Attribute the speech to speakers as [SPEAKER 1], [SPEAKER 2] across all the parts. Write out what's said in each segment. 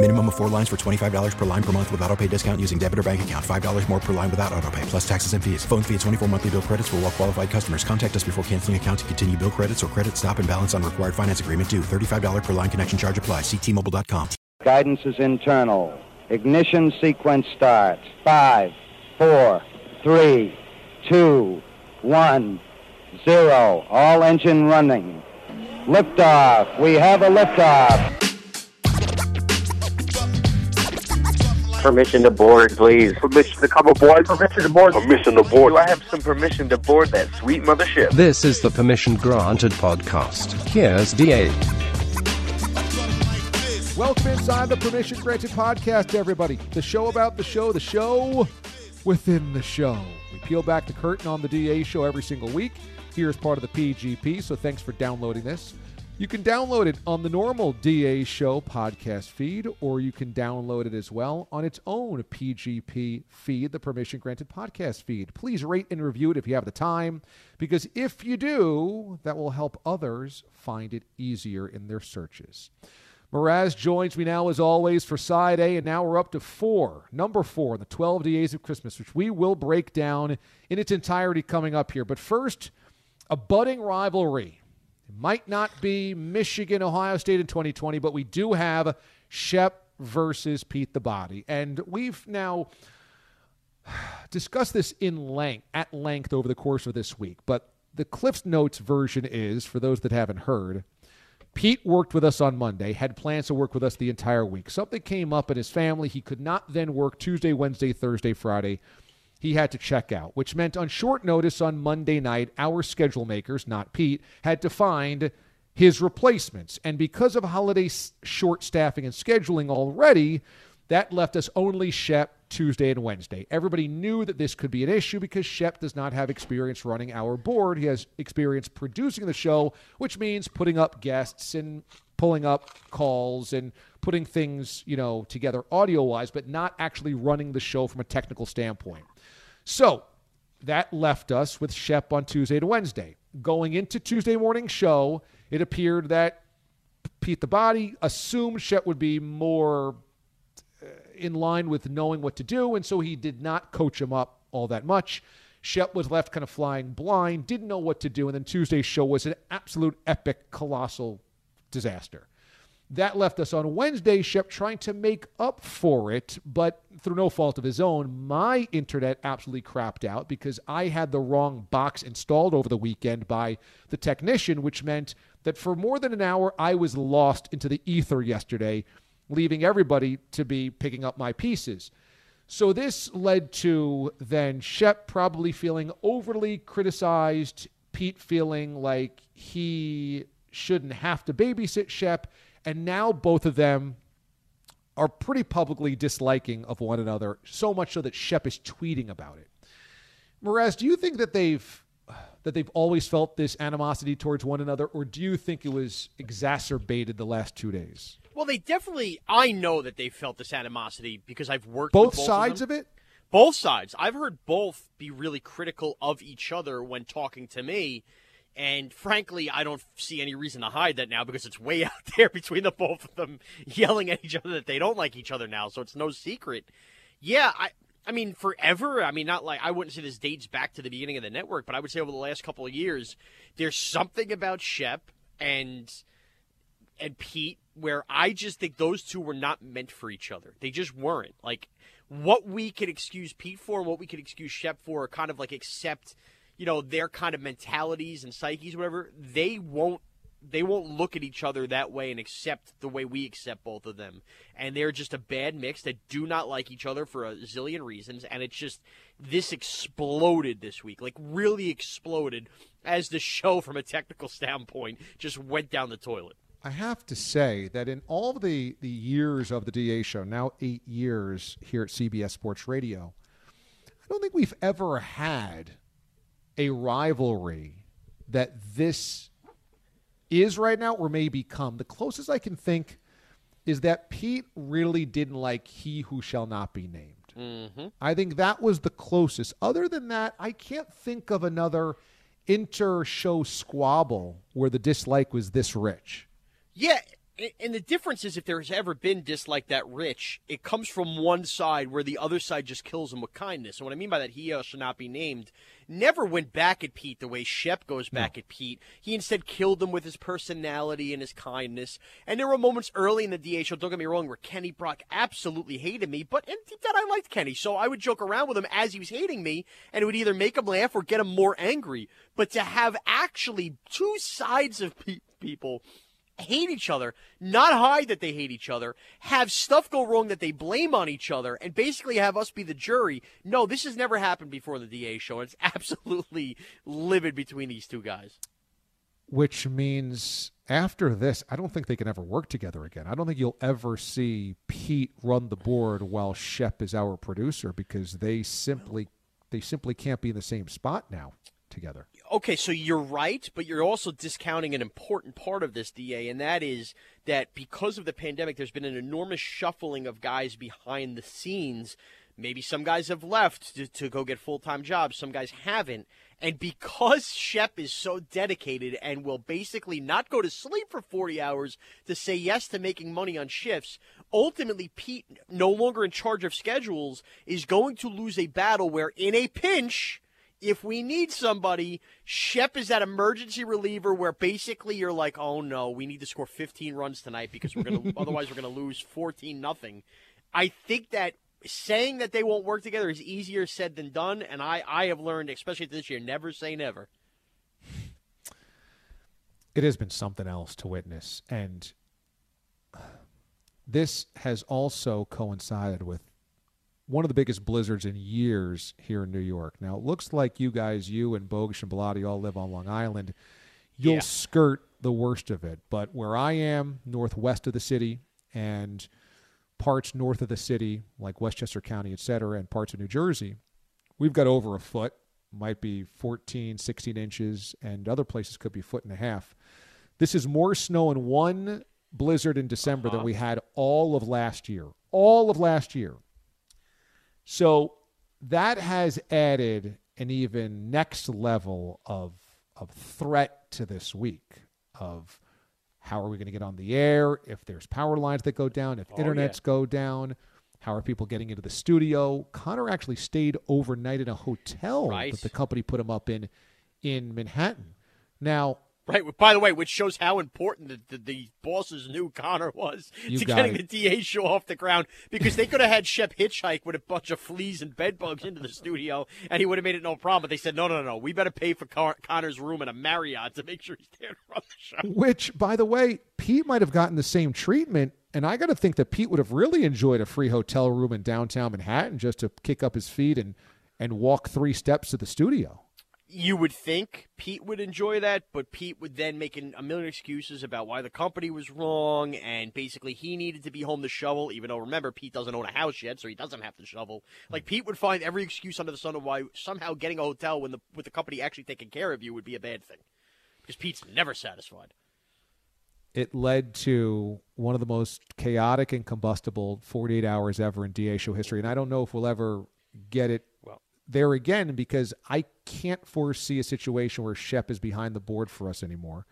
[SPEAKER 1] Minimum of four lines for $25 per line per month with auto pay discount using debit or bank account. $5 more per line without auto pay, plus taxes and fees. Phone fee at 24 monthly bill credits for all well qualified customers. Contact us before canceling account to continue bill credits or credit stop and balance on required finance agreement due. $35 per line connection charge apply. Ctmobile.com.
[SPEAKER 2] Guidance is internal. Ignition sequence starts. Five, four, three, two, one, zero. All engine running. Liftoff. We have a liftoff.
[SPEAKER 3] Permission to board, please.
[SPEAKER 4] Permission to come aboard. Permission to board.
[SPEAKER 3] Permission to board.
[SPEAKER 4] Do I have some permission to board that sweet mothership?
[SPEAKER 5] This is the Permission Granted podcast. Here's DA.
[SPEAKER 6] Welcome inside the Permission Granted podcast, everybody. The show about the show, the show within the show. We peel back the curtain on the DA show every single week. Here is part of the PGP, so thanks for downloading this. You can download it on the normal DA show podcast feed, or you can download it as well on its own PGP feed, the Permission Granted podcast feed. Please rate and review it if you have the time, because if you do, that will help others find it easier in their searches. Mraz joins me now, as always, for side A, and now we're up to four, number four, the 12 days of Christmas, which we will break down in its entirety coming up here. But first, a budding rivalry. It might not be Michigan, Ohio State in 2020, but we do have Shep versus Pete the Body. And we've now discussed this in length, at length over the course of this week. But the Cliff's Notes version is, for those that haven't heard, Pete worked with us on Monday, had plans to work with us the entire week. Something came up in his family. He could not then work Tuesday, Wednesday, Thursday, Friday. He had to check out, which meant on short notice on Monday night, our schedule makers, not Pete, had to find his replacements. And because of holiday short staffing and scheduling already, that left us only Shep Tuesday and Wednesday. Everybody knew that this could be an issue because Shep does not have experience running our board. He has experience producing the show, which means putting up guests and pulling up calls and putting things, you know, together audio wise, but not actually running the show from a technical standpoint. So that left us with Shep on Tuesday to Wednesday. Going into Tuesday morning show, it appeared that Pete the Body assumed Shep would be more uh, in line with knowing what to do, and so he did not coach him up all that much. Shep was left kind of flying blind, didn't know what to do, and then Tuesday's show was an absolute epic, colossal disaster. That left us on Wednesday, Shep trying to make up for it, but through no fault of his own, my internet absolutely crapped out because I had the wrong box installed over the weekend by the technician, which meant that for more than an hour, I was lost into the ether yesterday leaving everybody to be picking up my pieces. So this led to then Shep probably feeling overly criticized, Pete feeling like he shouldn't have to babysit Shep, and now both of them are pretty publicly disliking of one another, so much so that Shep is tweeting about it. Mraz, do you think that they've that they've always felt this animosity towards one another, or do you think it was exacerbated the last two days?
[SPEAKER 7] Well, they definitely. I know that they felt this animosity because I've worked
[SPEAKER 6] both,
[SPEAKER 7] both
[SPEAKER 6] sides
[SPEAKER 7] of,
[SPEAKER 6] of, it.
[SPEAKER 7] Both sides. I've heard both be really critical of each other when talking to me, and frankly, I don't see any reason to hide that now because it's way out there between the both of them yelling at each other that they don't like each other now. So it's no secret. Yeah, I. I mean, forever. I mean, not like I wouldn't say this dates back to the beginning of the network, but I would say over the last couple of years, there's something about Shep and and Pete where I just think those two were not meant for each other. They just weren't. Like what we could excuse Pete for and what we could excuse Shep for are kind of like accept, you know, their kind of mentalities and psyches, whatever, they won't they won't look at each other that way and accept the way we accept both of them. And they're just a bad mix that do not like each other for a zillion reasons. And it's just this exploded this week, like really exploded as the show, from a technical standpoint, just went down the toilet.
[SPEAKER 6] I have to say that in all the, the years of the DA show, now eight years here at CBS Sports Radio, I don't think we've ever had a rivalry that this is right now or may become. The closest I can think is that Pete really didn't like He Who Shall Not Be Named.
[SPEAKER 7] Mm-hmm.
[SPEAKER 6] I think that was the closest. Other than that, I can't think of another inter show squabble where the dislike was this rich.
[SPEAKER 7] Yeah, and the difference is if there's ever been dislike that rich, it comes from one side where the other side just kills him with kindness. And what I mean by that, he uh, should not be named, never went back at Pete the way Shep goes back no. at Pete. He instead killed him with his personality and his kindness. And there were moments early in the DA show, don't get me wrong, where Kenny Brock absolutely hated me, but and deep down I liked Kenny. So I would joke around with him as he was hating me, and it would either make him laugh or get him more angry. But to have actually two sides of pe- people hate each other, not hide that they hate each other, have stuff go wrong that they blame on each other, and basically have us be the jury. No, this has never happened before the DA show. It's absolutely livid between these two guys.
[SPEAKER 6] Which means after this, I don't think they can ever work together again. I don't think you'll ever see Pete run the board while Shep is our producer because they simply they simply can't be in the same spot now together
[SPEAKER 7] okay, so you're right, but you're also discounting an important part of this, DA, and that is that because of the pandemic, there's been an enormous shuffling of guys behind the scenes. Maybe some guys have left to, to go get full time jobs, some guys haven't. And because Shep is so dedicated and will basically not go to sleep for 40 hours to say yes to making money on shifts, ultimately Pete, no longer in charge of schedules, is going to lose a battle where, in a pinch, if we need somebody, Shep is that emergency reliever where basically you're like, oh no, we need to score 15 runs tonight because we're gonna otherwise we're gonna lose 14 nothing. I think that saying that they won't work together is easier said than done, and I I have learned, especially this year, never say never.
[SPEAKER 6] It has been something else to witness, and this has also coincided with one of the biggest blizzards in years here in New York. Now it looks like you guys, you and Bogusch and Bellotti all live on Long Island. You'll yeah. skirt the worst of it, but where I am, northwest of the city, and parts north of the city, like Westchester County, et cetera, and parts of New Jersey, we've got over a foot, might be 14, 16 inches, and other places could be foot and a half. This is more snow in one blizzard in December uh-huh. than we had all of last year. All of last year. So that has added an even next level of of threat to this week of how are we going to get on the air if there's power lines that go down, if oh, internets yeah. go down, how are people getting into the studio? Connor actually stayed overnight in a hotel right. that the company put him up in in Manhattan. Now,
[SPEAKER 7] Right. By the way, which shows how important the, the, the bosses knew Connor was you to getting it. the DA show off the ground because they could have had Shep hitchhike with a bunch of fleas and bedbugs into the studio and he would have made it no problem. But they said, no, no, no, we better pay for Car- Connor's room in a Marriott to make sure he's there to run the show.
[SPEAKER 6] Which, by the way, Pete might have gotten the same treatment. And I got to think that Pete would have really enjoyed a free hotel room in downtown Manhattan just to kick up his feet and, and walk three steps to the studio
[SPEAKER 7] you would think Pete would enjoy that, but Pete would then make an, a million excuses about why the company was wrong, and basically he needed to be home to shovel. Even though remember Pete doesn't own a house yet, so he doesn't have to shovel. Like hmm. Pete would find every excuse under the sun of why somehow getting a hotel when the with the company actually taking care of you would be a bad thing, because Pete's never satisfied.
[SPEAKER 6] It led to one of the most chaotic and combustible 48 hours ever in DA show history, and I don't know if we'll ever get it there again because I can't foresee a situation where Shep is behind the board for us anymore.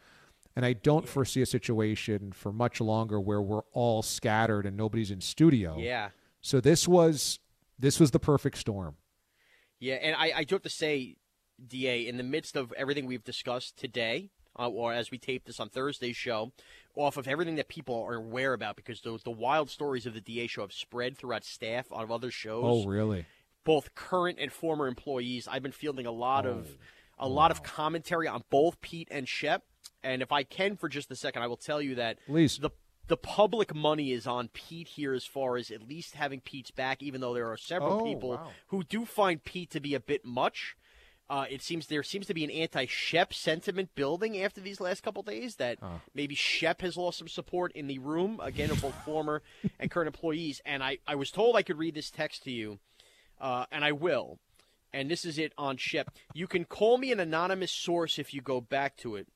[SPEAKER 6] And I don't foresee a situation for much longer where we're all scattered and nobody's in studio.
[SPEAKER 7] Yeah.
[SPEAKER 6] So this was this was the perfect storm.
[SPEAKER 7] Yeah, and I, I do have to say, Da, in the midst of everything we've discussed today, uh, or as we tape this on Thursday's show, off of everything that people are aware about, because the, the wild stories of the DA show have spread throughout staff on other shows.
[SPEAKER 6] Oh, really?
[SPEAKER 7] Both current and former employees. I've been fielding a lot oh. of a lot of commentary on both Pete and Shep. And if I can for just a second, I will tell you that
[SPEAKER 6] Please.
[SPEAKER 7] the the public money is on Pete here as far as at least having Pete's back, even though there are several
[SPEAKER 6] Oh,
[SPEAKER 7] people
[SPEAKER 6] wow.
[SPEAKER 7] who do find Pete to be a bit much. Uh, it seems there seems to be an anti-Shep sentiment building after these last couple days. That maybe Shep has lost some support in the room again of both former and current employees. And I, I was told I could read this text to you, uh, and I will. And this is it on Shep. You can call me an anonymous source if you go back to it.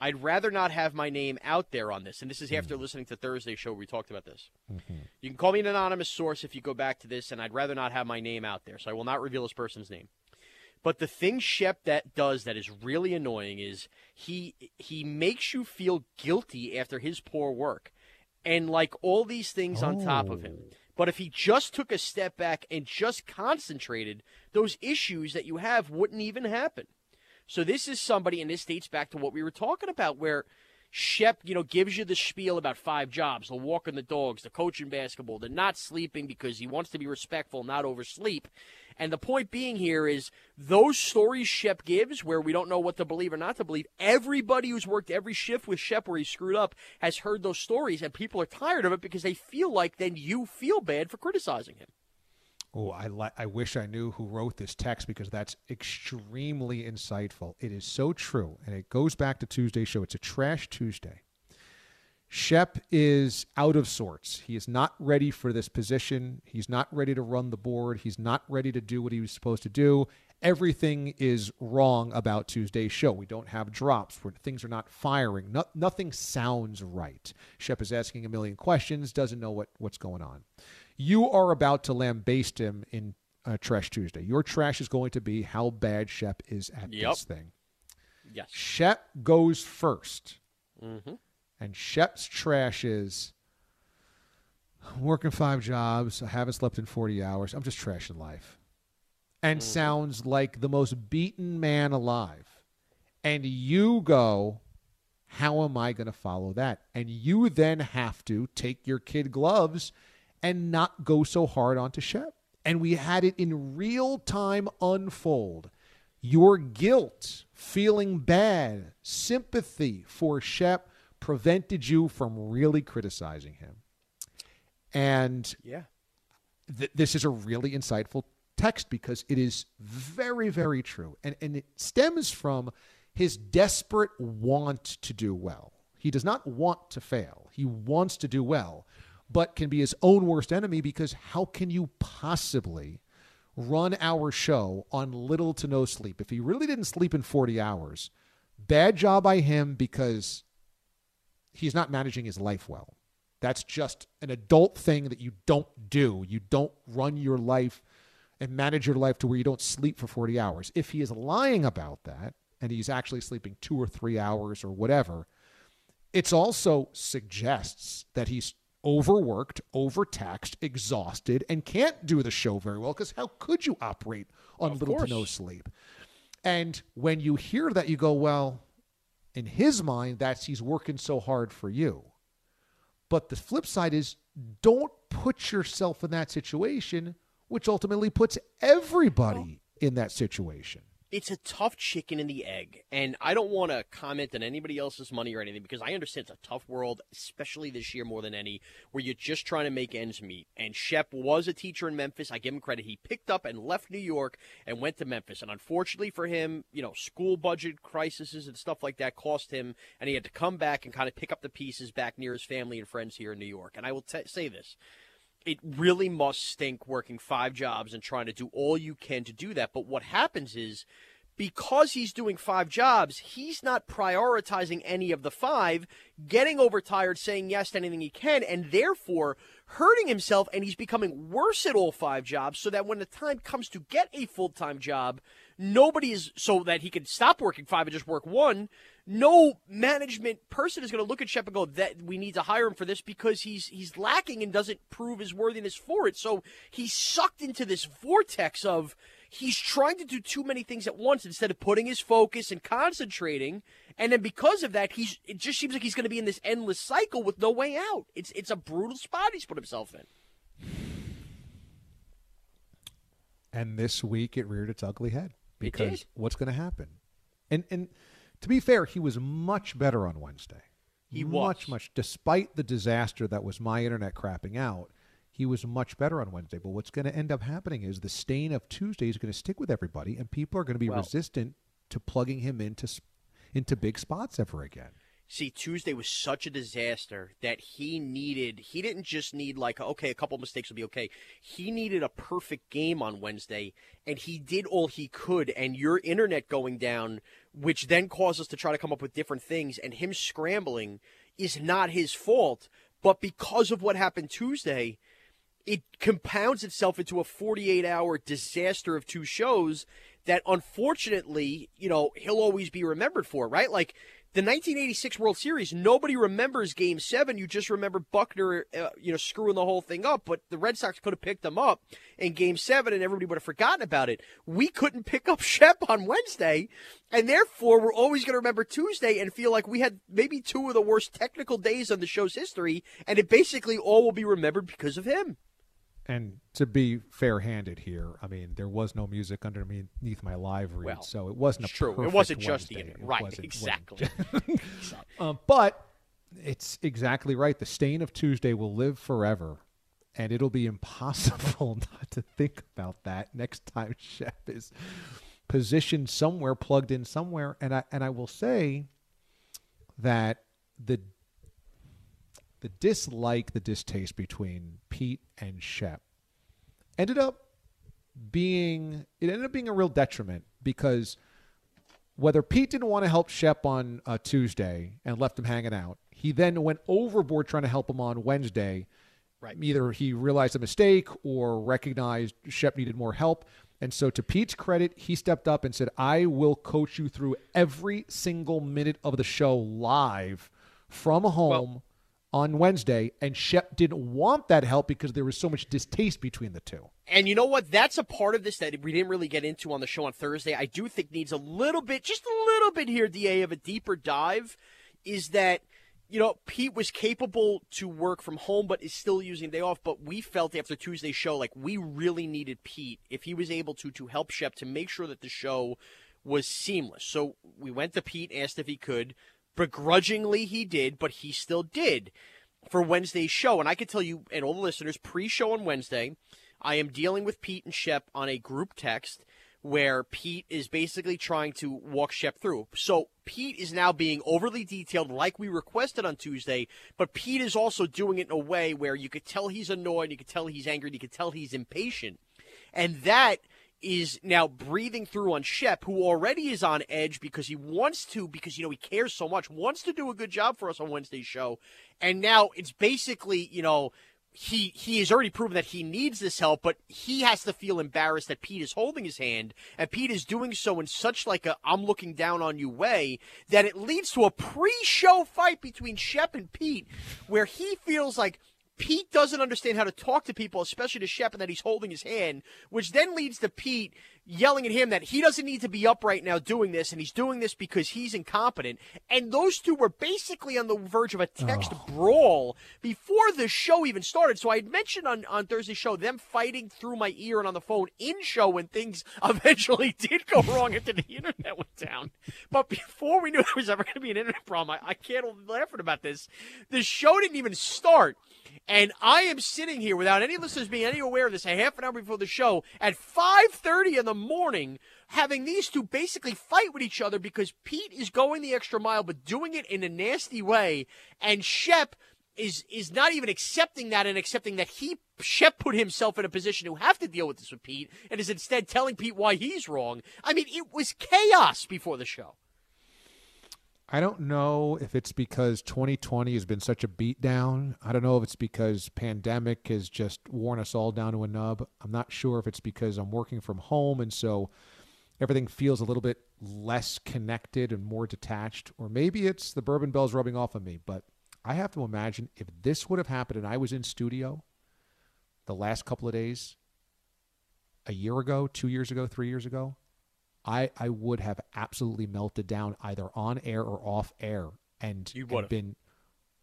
[SPEAKER 7] I'd rather not have my name out there on this. And this is after listening to Thursday show where we talked about this. You can call me an anonymous source if you go back to this, and I'd rather not have my name out there. So I will not reveal this person's name. But the thing Shep that does that is really annoying is he he makes you feel guilty after his poor work. And like all these things on top of him. But if he just took a step back and just concentrated, those issues that you have wouldn't even happen. So this is somebody, and this dates back to what we were talking about, where Shep, you know, gives you the spiel about five jobs: the walking the dogs, the coaching basketball, the not sleeping because he wants to be respectful, not oversleep. And the point being here is those stories Shep gives, where we don't know what to believe or not to believe. Everybody who's worked every shift with Shep where he screwed up has heard those stories, and people are tired of it because they feel like then you feel bad for criticizing him.
[SPEAKER 6] Oh, I li- I wish I knew who wrote this text because that's extremely insightful. It is so true, and it goes back to Tuesday's show. It's a trash Tuesday. Shep is out of sorts. He is not ready for this position. He's not ready to run the board. He's not ready to do what he was supposed to do. Everything is wrong about Tuesday's show. We don't have drops. Where things are not firing. No, nothing sounds right. Shep is asking a million questions. Doesn't know what, what's going on. You are about to lambaste him in uh, Trash Tuesday. Your trash is going to be how bad Shep is at
[SPEAKER 7] Yep.
[SPEAKER 6] this thing.
[SPEAKER 7] Yes.
[SPEAKER 6] Shep goes 1st
[SPEAKER 7] Mm-hmm.
[SPEAKER 6] And Shep's trash is I'm working five jobs. I haven't slept in 40 hours. I'm just trashing life. And mm-hmm. sounds like the most beaten man alive. And you go, how am I going to follow that? And you then have to take your kid gloves and not go so hard onto Shep. And we had it in real time unfold. Your guilt, feeling bad, sympathy for Shep prevented you from really criticizing him. And
[SPEAKER 7] Yeah.
[SPEAKER 6] th- this is a really insightful text because it is very, very true. And, and it stems from his desperate want to do well. He does not want to fail, he wants to do well, but can be his own worst enemy because how can you possibly run our show on little to no sleep? If he really didn't sleep in 40 hours, bad job by him because he's not managing his life well. That's just an adult thing that you don't do. You don't run your life and manage your life to where you don't sleep for 40 hours. If he is lying about that and he's actually sleeping two or three hours or whatever, it's also suggests that he's overworked, overtaxed, exhausted, and can't do the show very well because how could you operate on
[SPEAKER 7] Of
[SPEAKER 6] little
[SPEAKER 7] course.
[SPEAKER 6] to no sleep? And when you hear that, you go, well, in his mind, that's he's working so hard for you. But the flip side is don't put yourself in that situation, which ultimately puts everybody in that situation.
[SPEAKER 7] It's a tough chicken and the egg. And I don't want to comment on anybody else's money or anything because I understand it's a tough world, especially this year more than any, where you're just trying to make ends meet. And Shep was a teacher in Memphis. I give him credit. He picked up and left New York and went to Memphis. And unfortunately for him, you know, school budget crises and stuff like that cost him, and he had to come back and kind of pick up the pieces back near his family and friends here in New York. And I will t- say this it really must stink working five jobs and trying to do all you can to do that. But what happens is because he's doing five jobs, he's not prioritizing any of the five, getting overtired, saying yes to anything he can, and therefore hurting himself. And he's becoming worse at all five jobs so that when the time comes to get a full time job, nobody is so that he can stop working five and just work one. No management person is going to look at Shep and go, "That we need to hire him for this because he's he's lacking and doesn't prove his worthiness for it." So he's sucked into this vortex of he's trying to do too many things at once instead of putting his focus and concentrating. And then because of that, he's it just seems like he's going to be in this endless cycle with no way out. It's it's a brutal spot he's put himself in.
[SPEAKER 6] And this week it reared its ugly head because
[SPEAKER 7] did.
[SPEAKER 6] what's going to happen? And and to be fair, he was much better on Wednesday.
[SPEAKER 7] He
[SPEAKER 6] much
[SPEAKER 7] was.
[SPEAKER 6] much despite the disaster that was my internet crapping out. He was much better on Wednesday. But what's going to end up happening is the stain of Tuesday is going to stick with everybody, and people are going to be
[SPEAKER 7] Well-
[SPEAKER 6] resistant to plugging him into into big spots ever again.
[SPEAKER 7] See, Tuesday was such a disaster that he needed, he didn't just need, like, okay, a couple mistakes will be okay. He needed a perfect game on Wednesday, and he did all he could. And your internet going down, which then caused us to try to come up with different things, and him scrambling is not his fault. But because of what happened Tuesday, it compounds itself into a 48 hour disaster of two shows that unfortunately, you know, he'll always be remembered for, right? Like the 1986 World Series, nobody remembers game seven. You just remember Buckner, uh, you know, screwing the whole thing up, but the Red Sox could have picked them up in game seven and everybody would have forgotten about it. We couldn't pick up Shep on Wednesday, and therefore we're always going to remember Tuesday and feel like we had maybe two of the worst technical days on the show's history, and it basically all will be remembered because of him.
[SPEAKER 6] And to be fair-handed here, I mean there was no music underneath my live read,
[SPEAKER 7] Well,
[SPEAKER 6] so it wasn't a
[SPEAKER 7] true. It wasn't just the
[SPEAKER 6] Wednesday.
[SPEAKER 7] internet.
[SPEAKER 6] It
[SPEAKER 7] Right, exactly.
[SPEAKER 6] um, but it's exactly right. The stain of Tuesday will live forever, and it'll be impossible not to think about that next time Shep is positioned somewhere, plugged in somewhere. And I and I will say that the the dislike, the distaste between Pete and Shep ended up being it ended up being a real detriment because whether Pete didn't want to help Shep on uh, Tuesday and left him hanging out, he then went overboard trying to help him on Wednesday.
[SPEAKER 7] Right.
[SPEAKER 6] Either he realized a mistake or recognized Shep needed more help. And so, to Pete's credit, he stepped up and said, I will coach you through every single minute of the show live from home on Wednesday. And Shep didn't want that help because there was so much distaste between the two.
[SPEAKER 7] And you know what? That's a part of this that we didn't really get into on the show on Thursday. I do think needs a little bit, just a little bit here, DA, of a deeper dive. Is that, you know, Pete was capable to work from home, but is still using day off. But we felt after Tuesday's show, like we really needed Pete, if he was able to, to help Shep to make sure that the show was seamless. So we went to Pete, asked if he could. Begrudgingly, he did, but he still did for Wednesday's show. And I can tell you and all the listeners, pre-show on Wednesday, I am dealing with Pete and Shep on a group text where Pete is basically trying to walk Shep through. So Pete is now being overly detailed like we requested on Tuesday, but Pete is also doing it in a way where you could tell he's annoyed, you could tell he's angry, you could tell he's impatient. And that is now breathing through on Shep, who already is on edge because he wants to, because, you know, he cares so much, wants to do a good job for us on Wednesday's show. And now it's basically, you know, he he has already proven that he needs this help, but he has to feel embarrassed that Pete is holding his hand, and Pete is doing so in such like a I'm looking down on you way that it leads to a pre-show fight between Shep and Pete, where he feels like Pete doesn't understand how to talk to people, especially to Shep, and that he's holding his hand, which then leads to Pete yelling at him that he doesn't need to be up right now doing this, and he's doing this because he's incompetent. And those two were basically on the verge of a text brawl before the show even started. So I had mentioned on, on Thursday's show them fighting through my ear and on the phone in show when things eventually did go wrong after the internet went down. But before we knew there was ever going to be an internet problem, I, I can't laughing about this. The show didn't even start. And I am sitting here without any listeners being any aware of this a half an hour before the show at 5:30 in the morning having these two basically fight with each other because Pete is going the extra mile but doing it in a nasty way and Shep is is not even accepting that and accepting that he Shep put himself in a position to have to deal with this with Pete and is instead telling Pete why he's wrong. I mean, it was chaos before the show.
[SPEAKER 6] I don't know if it's because 2020 has been such a beatdown. I don't know if it's because pandemic has just worn us all down to a nub. I'm not sure if it's because I'm working from home and so everything feels a little bit less connected and more detached, or maybe it's the bourbon bells rubbing off on me. But I have to imagine if this would have happened and I was in studio the last couple of days, a year ago, two years ago, three years ago, I, I would have absolutely melted down either on air or off air and,
[SPEAKER 7] You
[SPEAKER 6] and been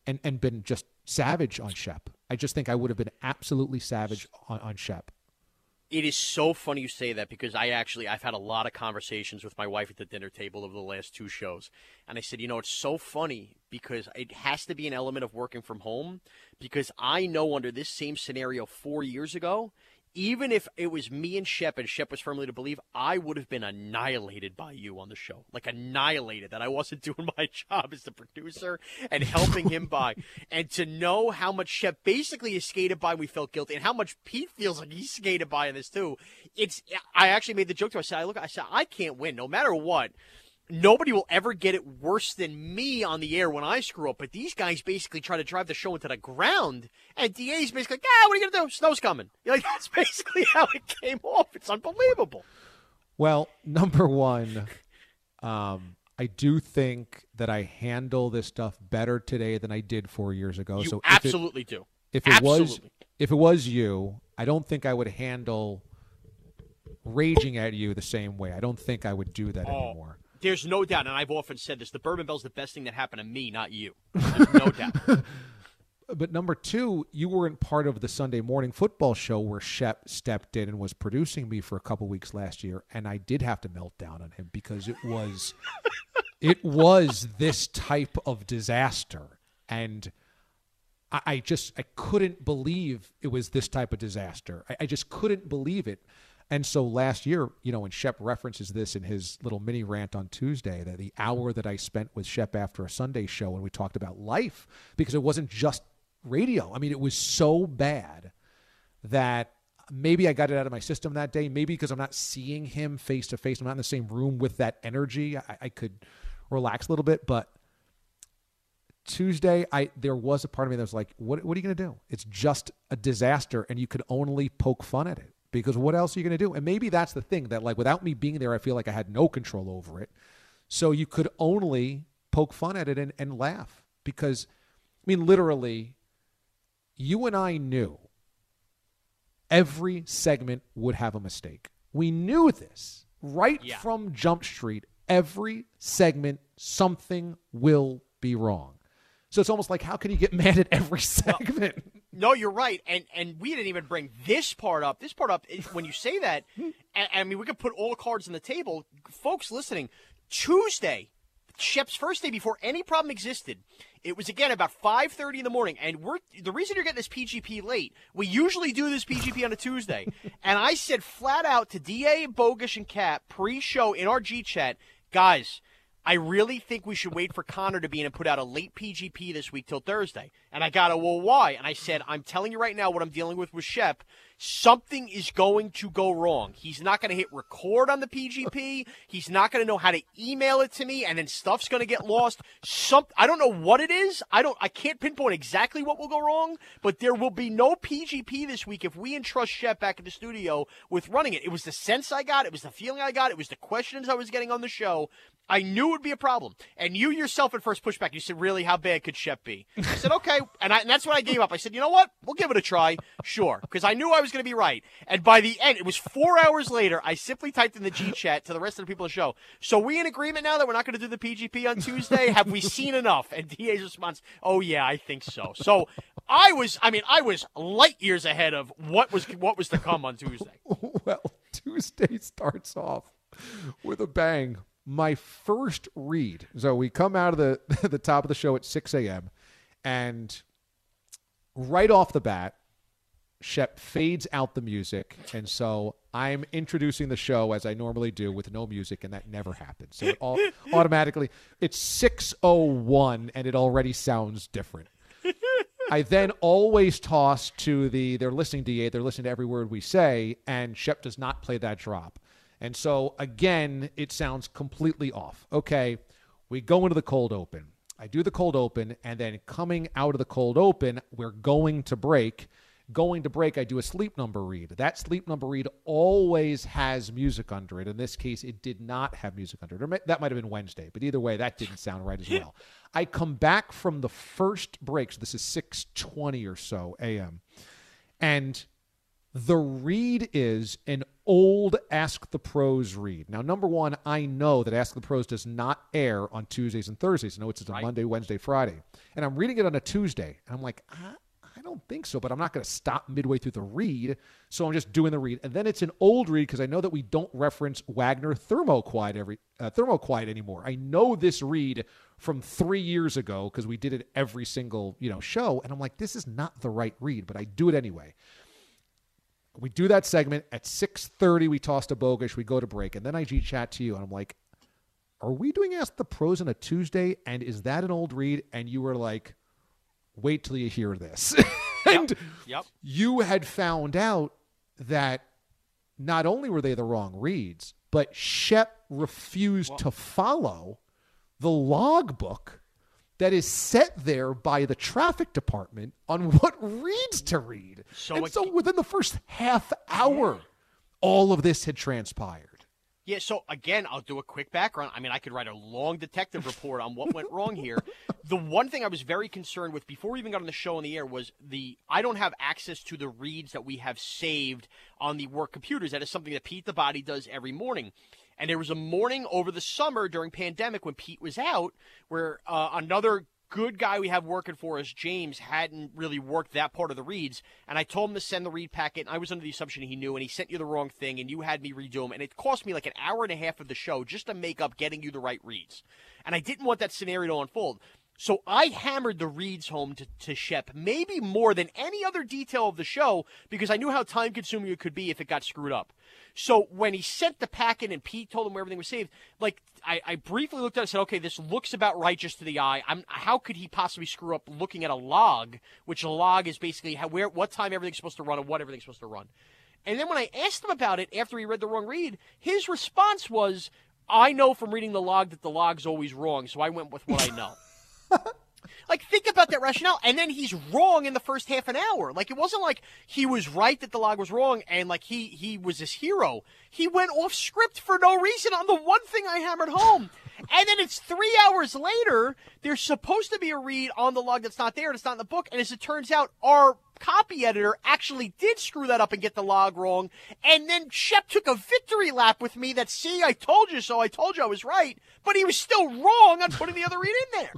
[SPEAKER 6] and, and been just savage on Shep. I just think I would have been absolutely savage on, on Shep.
[SPEAKER 7] It is so funny you say that because I actually I've had a lot of conversations with my wife at the dinner table over the last two shows, and I said, you know, it's so funny because it has to be an element of working from home because I know under this same scenario four years ago, even if it was me and Shep and Shep was firmly to believe, I would have been annihilated by you on the show. Like annihilated that I wasn't doing my job as the producer and helping him by. And to know how much Shep basically is skated by, we felt guilty, and how much Pete feels like he's skated by in this too. It's I actually made the joke to him. I said, I look, I said, I can't win no matter what nobody will ever get it worse than me on the air when I screw up. But these guys basically try to drive the show into the ground, and DA's basically like, "Ah, what are you gonna do? Snow's coming." You're like that's basically how it came off. It's unbelievable.
[SPEAKER 6] Well, number one, um, I do think that I handle this stuff better today than I did four years ago.
[SPEAKER 7] You
[SPEAKER 6] so
[SPEAKER 7] absolutely
[SPEAKER 6] if it,
[SPEAKER 7] do.
[SPEAKER 6] If it
[SPEAKER 7] absolutely.
[SPEAKER 6] was if it was you, I don't think I would handle raging at you the same way. I don't think I would do that
[SPEAKER 7] Oh.
[SPEAKER 6] anymore.
[SPEAKER 7] There's no doubt, and I've often said this: the Bourbon Bell's the best thing that happened to me, not you. There's no doubt.
[SPEAKER 6] But number two, you weren't part of the Sunday morning football show where Shep stepped in and was producing me for a couple weeks last year, and I did have to melt down on him because it was it was this type of disaster, and I, I just I couldn't believe it was this type of disaster. I, I just couldn't believe it. And so last year, you know, when Shep references this in his little mini rant on Tuesday, that the hour that I spent with Shep after a Sunday show and we talked about life, because it wasn't just radio. I mean, it was so bad that maybe I got it out of my system that day. Maybe because I'm not seeing him face to face, I'm not in the same room with that energy. I, I could relax a little bit, but Tuesday, I there was a part of me that was like, "What? What are you going to do? It's just a disaster, and you could only poke fun at it because what else are you going to do?" And maybe that's the thing that, like, without me being there, I feel like I had no control over it. So you could only poke fun at it and, and laugh because, I mean, literally, you and I knew every segment would have a mistake. We knew this right
[SPEAKER 7] Yeah.
[SPEAKER 6] from Jump Street. Every segment, something will be wrong. So it's almost like, how can you get mad at every segment?
[SPEAKER 7] No, you're right, and and we didn't even bring this part up. This part up is- when you say that. Hmm. I, I mean, we could put all the cards on the table, folks listening. Tuesday, Shep's first day before any problem existed. It was again about 5:30 in the morning, and we're the reason you're getting this PGP late. We usually do this PGP on a Tuesday, and I said flat out to Da, Bogusch, and Cap pre-show in our G chat, guys. I really think we should wait for Connor to be in and put out a late PGP this week till Thursday. And I got a well, why? And I said, I'm telling you right now what I'm dealing with with Shep. Something is going to go wrong. He's not going to hit record on the PGP. He's not going to know how to email it to me, and then stuff's going to get lost. Some I don't know what it is. I don't. I can't pinpoint exactly what will go wrong, but there will be no PGP this week if we entrust Shep back in the studio with running it. It was the sense I got. It was the feeling I got. It was the questions I was getting on the show. I knew it would be a problem. And you yourself at first pushed back. You said, really, how bad could Shep be? I said, okay. And, I, and that's when I gave up. I said, you know what? We'll give it a try. Sure. Because I knew I was going to be right. And by the end, it was four hours later, I simply typed in the G chat to the rest of the people on the show. So we in agreement now that we're not going to do the PGP on Tuesday? Have we seen enough? And DA's response, oh, yeah, I think so. So I was, I mean, I was light years ahead of what was, what was to come on Tuesday.
[SPEAKER 6] well, Tuesday starts off with a bang. My first read. So we come out of the the top of the show at 6 a.m. and right off the bat, Shep fades out the music, and so I'm introducing the show as I normally do with no music, and that never happens. So it all automatically it's 6:01, and it already sounds different. I then always toss to the they're listening to they're listening to every word we say, and Shep does not play that drop. And so again, it sounds completely off. Okay, we go into the cold open. I do the cold open, and then coming out of the cold open, we're going to break. Going to break, I do a sleep number read. That sleep number read always has music under it. In this case, it did not have music under it. That might have been Wednesday, but either way, that didn't sound right as well. I come back from the first break, so this is 6:20 or so a.m. And the read is an old Ask the Pros read. Now, number one, I know that Ask the Pros does not air on Tuesdays and Thursdays. I know it's a Monday, Wednesday, Friday. And I'm reading it on a Tuesday. And I'm like, I, I don't don't think so, but I'm not going to stop midway through the read. So I'm just doing the read. And then it's an old read because I know that we don't reference Wagner Thermoquiet every uh, Thermoquiet anymore. I know this read from three years ago because we did it every single you know show, and I'm like, this is not the right read, but I do it anyway. We do that segment at 6:30. We toss to Bogusch. We go to break, and then I G chat to you, and I'm like, "Are we doing Ask the Pros on a Tuesday? And is that an old read?" And you were like, "Wait till you hear this." and
[SPEAKER 7] Yep. Yep.
[SPEAKER 6] you had found out that not only were they the wrong reads, but Shep refused to follow the logbook that is set there by the traffic department on what reads to read.
[SPEAKER 7] So
[SPEAKER 6] and
[SPEAKER 7] it-
[SPEAKER 6] so within the first half hour, all of this had transpired.
[SPEAKER 7] Yeah, so again, I'll do a quick background. I mean, I could write a long detective report on what went wrong here. The one thing I was very concerned with before we even got on the show on the air was the I don't have access to the reads that we have saved on the work computers. That is something that Pete the Body does every morning. And there was a morning over the summer during pandemic when Pete was out where uh, another good guy we have working for us, James, hadn't really worked that part of the reads. And I told him to send the read packet. And I was under the assumption he knew, and he sent you the wrong thing, and you had me redo them. And it cost me like an hour and a half of the show just to make up getting you the right reads. And I didn't want that scenario to unfold. So I hammered the reads home to, to Shep, maybe more than any other detail of the show, because I knew how time consuming it could be if it got screwed up. So when he sent the packet and Pete told him where everything was saved, like I, I briefly looked at it and said, okay, this looks about right just to the eye. I'm, how could he possibly screw up looking at a log, which a log is basically how, where, what time everything's supposed to run and what everything's supposed to run. And then when I asked him about it after he read the wrong read, his response was, I know from reading the log that the log's always wrong, so I went with what I know. Like, think about that rationale. And then he's wrong in the first half an hour. Like, it wasn't like he was right that the log was wrong and, like, he, he was this hero. He went off script for no reason on the one thing I hammered home. and then it's three hours later, there's supposed to be a read on the log that's not there, and it's not in the book. And as it turns out, our copy editor actually did screw that up and get the log wrong. And then Shep took a victory lap with me that, see, I told you so. I told you I was right. But he was still wrong on putting the other read in there.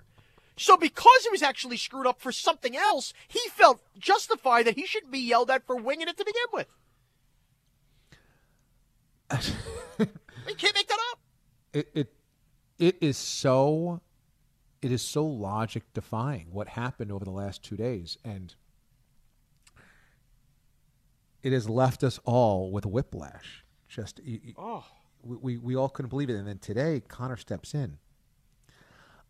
[SPEAKER 7] So because he was actually screwed up for something else, he felt justified that he shouldn't be yelled at for winging it to begin with. you can't make that up.
[SPEAKER 6] It it it is so it is so logic defying what happened over the last two days and it has left us all with whiplash just
[SPEAKER 7] Oh.
[SPEAKER 6] we, we, we all couldn't believe it and then today connor steps in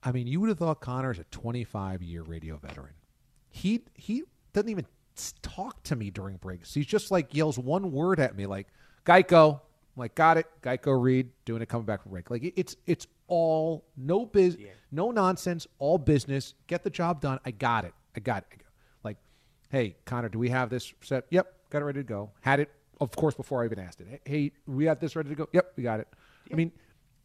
[SPEAKER 6] i mean you would have thought Connor is a 25 year radio veteran. He he doesn't even talk to me during breaks. He's just like yells one word at me like geico. I'm like got it. Geico read doing it coming back from break. Like it- it's it's all no biz no nonsense all business. Get the job done. I got it. I got it. Like hey connor do we have this set? Yep got it ready to go. Had it of course before i even asked it. Hey we have this ready to go? Yep we got it. I mean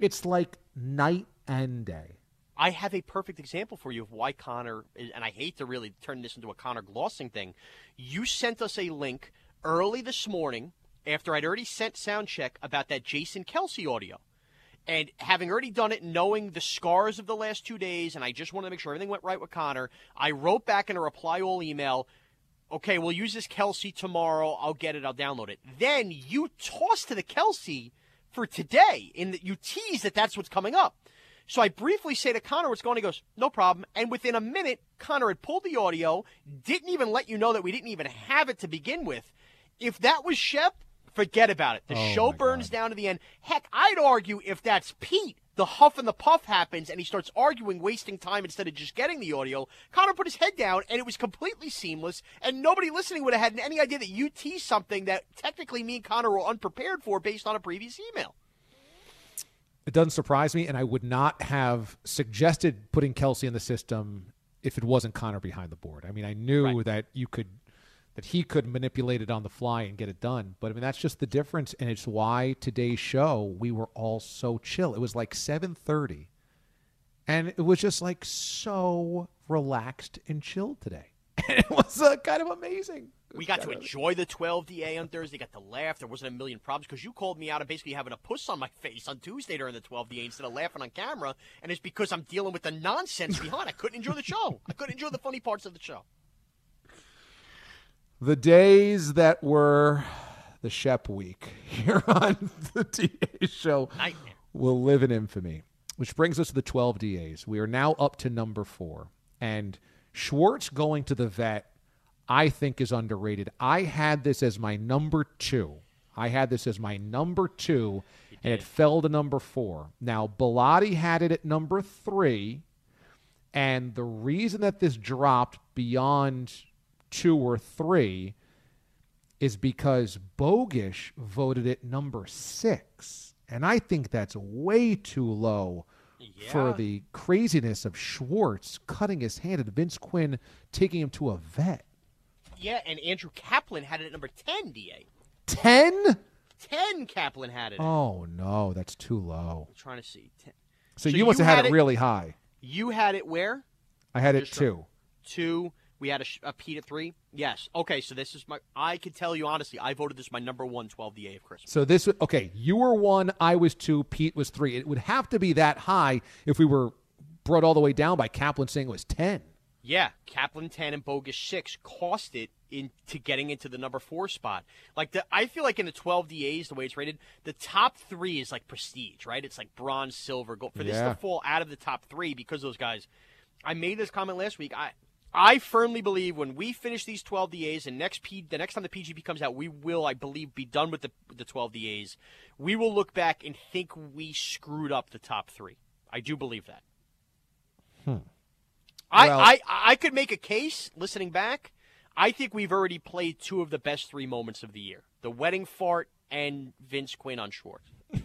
[SPEAKER 6] it's like night and day
[SPEAKER 7] I have a perfect example for you of why Connor, and I hate to really turn this into a Connor glossing thing. You sent us a link early this morning after I'd already sent Soundcheck about that Jason Kelce audio. And having already done it, knowing the scars of the last two days, and I just wanted to make sure everything went right with Connor, I wrote back in a reply all email, okay, we'll use this Kelce tomorrow. I'll get it. I'll download it. Then you toss to the Kelce for today, that you tease that that's what's coming up. So I briefly say to Connor what's going on. He goes, no problem. And within a minute, Connor had pulled the audio, didn't even let you know that we didn't even have it to begin with. If that was Shep, forget about it. The
[SPEAKER 6] Oh,
[SPEAKER 7] show burns down to the end. Heck, I'd argue if that's Pete, the huff and the puff happens and he starts arguing, wasting time instead of just getting the audio. Connor put his head down and it was completely seamless, and nobody listening would have had any idea that you teased something that technically me and Connor were unprepared for based on a previous email.
[SPEAKER 6] It doesn't surprise me, and I would not have suggested putting Kelce in the system if it wasn't Connor behind the board. I mean, I knew that you could, that he could manipulate it on the fly and get it done. But I mean, that's just the difference, and it's why today's show we were all so chill. It was like seven thirty, and it was just like so relaxed and chilled today. it was uh, kind of amazing.
[SPEAKER 7] We got to enjoy the 12 DA on Thursday, got to laugh. There wasn't a million problems because you called me out of basically having a puss on my face on Tuesday during the 12 DA instead of laughing on camera. And it's because I'm dealing with the nonsense behind. I couldn't enjoy the show. I couldn't enjoy the funny parts of the show.
[SPEAKER 6] the days that were the Shep week here on the DA show
[SPEAKER 7] Nightmare.
[SPEAKER 6] will live in infamy. Which brings us to the 12 DAs. We are now up to number four. And Schwartz going to the vet, I think, is underrated. I had this as my number two. I had this as my number two, and it fell to number four. Now, Bellotti had it at number three. And the reason that this dropped beyond two or three is because Bogusch voted it number six. And I think that's way too low for the craziness of Schwartz cutting his hand and Vince Quinn taking him to a vet.
[SPEAKER 7] Yeah, and Andrew Kaplan had it at number 10, DA.
[SPEAKER 6] 10?
[SPEAKER 7] 10 Kaplan had it.
[SPEAKER 6] Oh, no, that's too low.
[SPEAKER 7] I'm trying to see. 10.
[SPEAKER 6] So,
[SPEAKER 7] So
[SPEAKER 6] you must
[SPEAKER 7] you
[SPEAKER 6] have had,
[SPEAKER 7] had
[SPEAKER 6] it
[SPEAKER 7] it-
[SPEAKER 6] really high.
[SPEAKER 7] You had it where?
[SPEAKER 6] I had it
[SPEAKER 7] Just try-
[SPEAKER 6] two.
[SPEAKER 7] Two. We had a, Pete at three. Yes. Okay, so this is my. I can tell you honestly, I voted this my number one 12 DA of Christmas.
[SPEAKER 6] So this, okay, you were one, I was two, Pete was three. It would have to be that high if we were brought all the way down by Kaplan saying it was 10.
[SPEAKER 7] Yeah, Kaplan 10 and Bogus 6 cost it into getting into the number four spot. Like the, I feel like in the 12 DAs, the way it's rated, the top three is like prestige, right? It's like bronze, silver, gold. For this
[SPEAKER 6] Yeah.
[SPEAKER 7] to fall out of the top three because those guys, I made this comment last week. I I firmly believe when we finish these 12 DAs and next P, the next time the PGP comes out, we will, I believe, be done with the the 12 DAs. We will look back and think we screwed up the top three. I do believe that. Hmm. I,
[SPEAKER 6] Well-
[SPEAKER 7] I I could make a case listening back. I think we've already played two of the best three moments of the year: the wedding fart and Vince Quinn on Schwartz.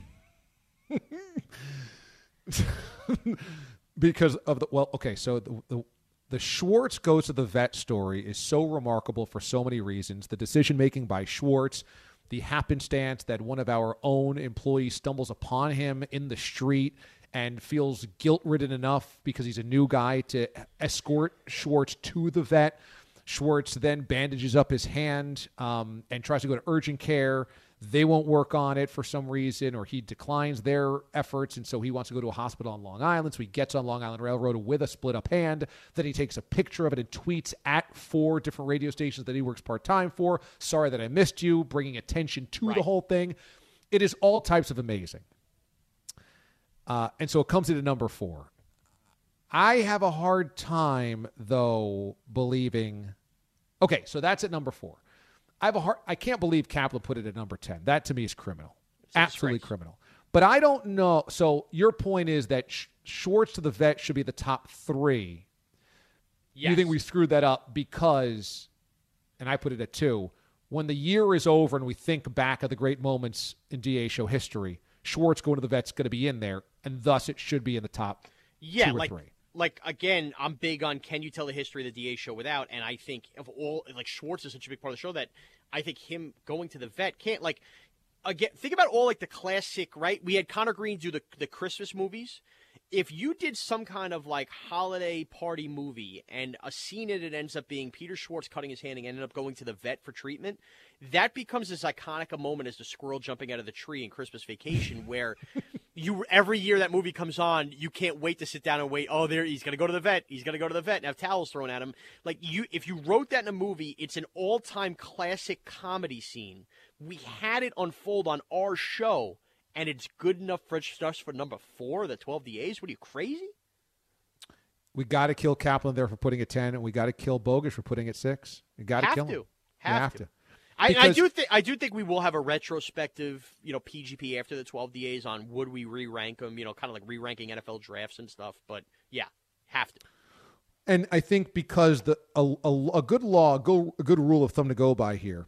[SPEAKER 6] because of the well okay so the, the the Schwartz goes to the vet story is so remarkable for so many reasons. The decision making by Schwartz, the happenstance that one of our own employees stumbles upon him in the street and feels guilt ridden enough because he's a new guy to escort Schwartz to the vet. Schwartz then bandages up his hand um, and tries to go to urgent care. They won't work on it for some reason, or he declines their efforts, and so he wants to go to a hospital on Long Island. So he gets on Long Island Railroad with a split up hand. Then he takes a picture of it and tweets at four different radio stations that he works part time for. Sorry that I missed you, bringing attention to the whole thing. It is all types of amazing. Uh, and so it comes into number four. I have a hard time, though, believing. Okay, so that's at number four. I have a hard. I can't believe Kaplan put it at number ten. That to me is criminal,
[SPEAKER 7] a
[SPEAKER 6] absolutely
[SPEAKER 7] disgrace.
[SPEAKER 6] criminal. But I don't know. So your point is that Sh- Schwartz to the vet should be the top three.
[SPEAKER 7] Yes.
[SPEAKER 6] You think we screwed that up because, and I put it at two. When the year is over and we think back of the great moments in DA show history, Schwartz going to the vet's going to be in there, and thus it should be in the top
[SPEAKER 7] yeah,
[SPEAKER 6] two or
[SPEAKER 7] like
[SPEAKER 6] three.
[SPEAKER 7] like again, I'm big on can you tell the history of the DA show without? And I think of all like Schwartz is such a big part of the show that I think him going to the vet can't like again think about all like the classic right. We had Connor Green do the the Christmas movies. If you did some kind of like holiday party movie and a scene in it ends up being Peter Schwartz cutting his hand and ended up going to the vet for treatment, that becomes as iconic a moment as the squirrel jumping out of the tree in Christmas Vacation, where you every year that movie comes on, you can't wait to sit down and wait. Oh, there he's gonna go to the vet. He's gonna go to the vet and have towels thrown at him. Like you, if you wrote that in a movie, it's an all-time classic comedy scene. We had it unfold on our show, and it's good enough for us for number four, the twelve DAs. What are you crazy?
[SPEAKER 6] We got to kill Kaplan there for putting it ten, and we got to kill Bogus for putting it six. We got to
[SPEAKER 7] Have
[SPEAKER 6] kill
[SPEAKER 7] to.
[SPEAKER 6] him.
[SPEAKER 7] Have
[SPEAKER 6] we have
[SPEAKER 7] to.
[SPEAKER 6] to.
[SPEAKER 7] I, I do think I do think we will have a retrospective, you know, PGP after the 12 DAs on would we re-rank them, you know, kind of like re-ranking NFL drafts and stuff. But yeah, have to.
[SPEAKER 6] And I think because the a, a, a good law, a go, a good rule of thumb to go by here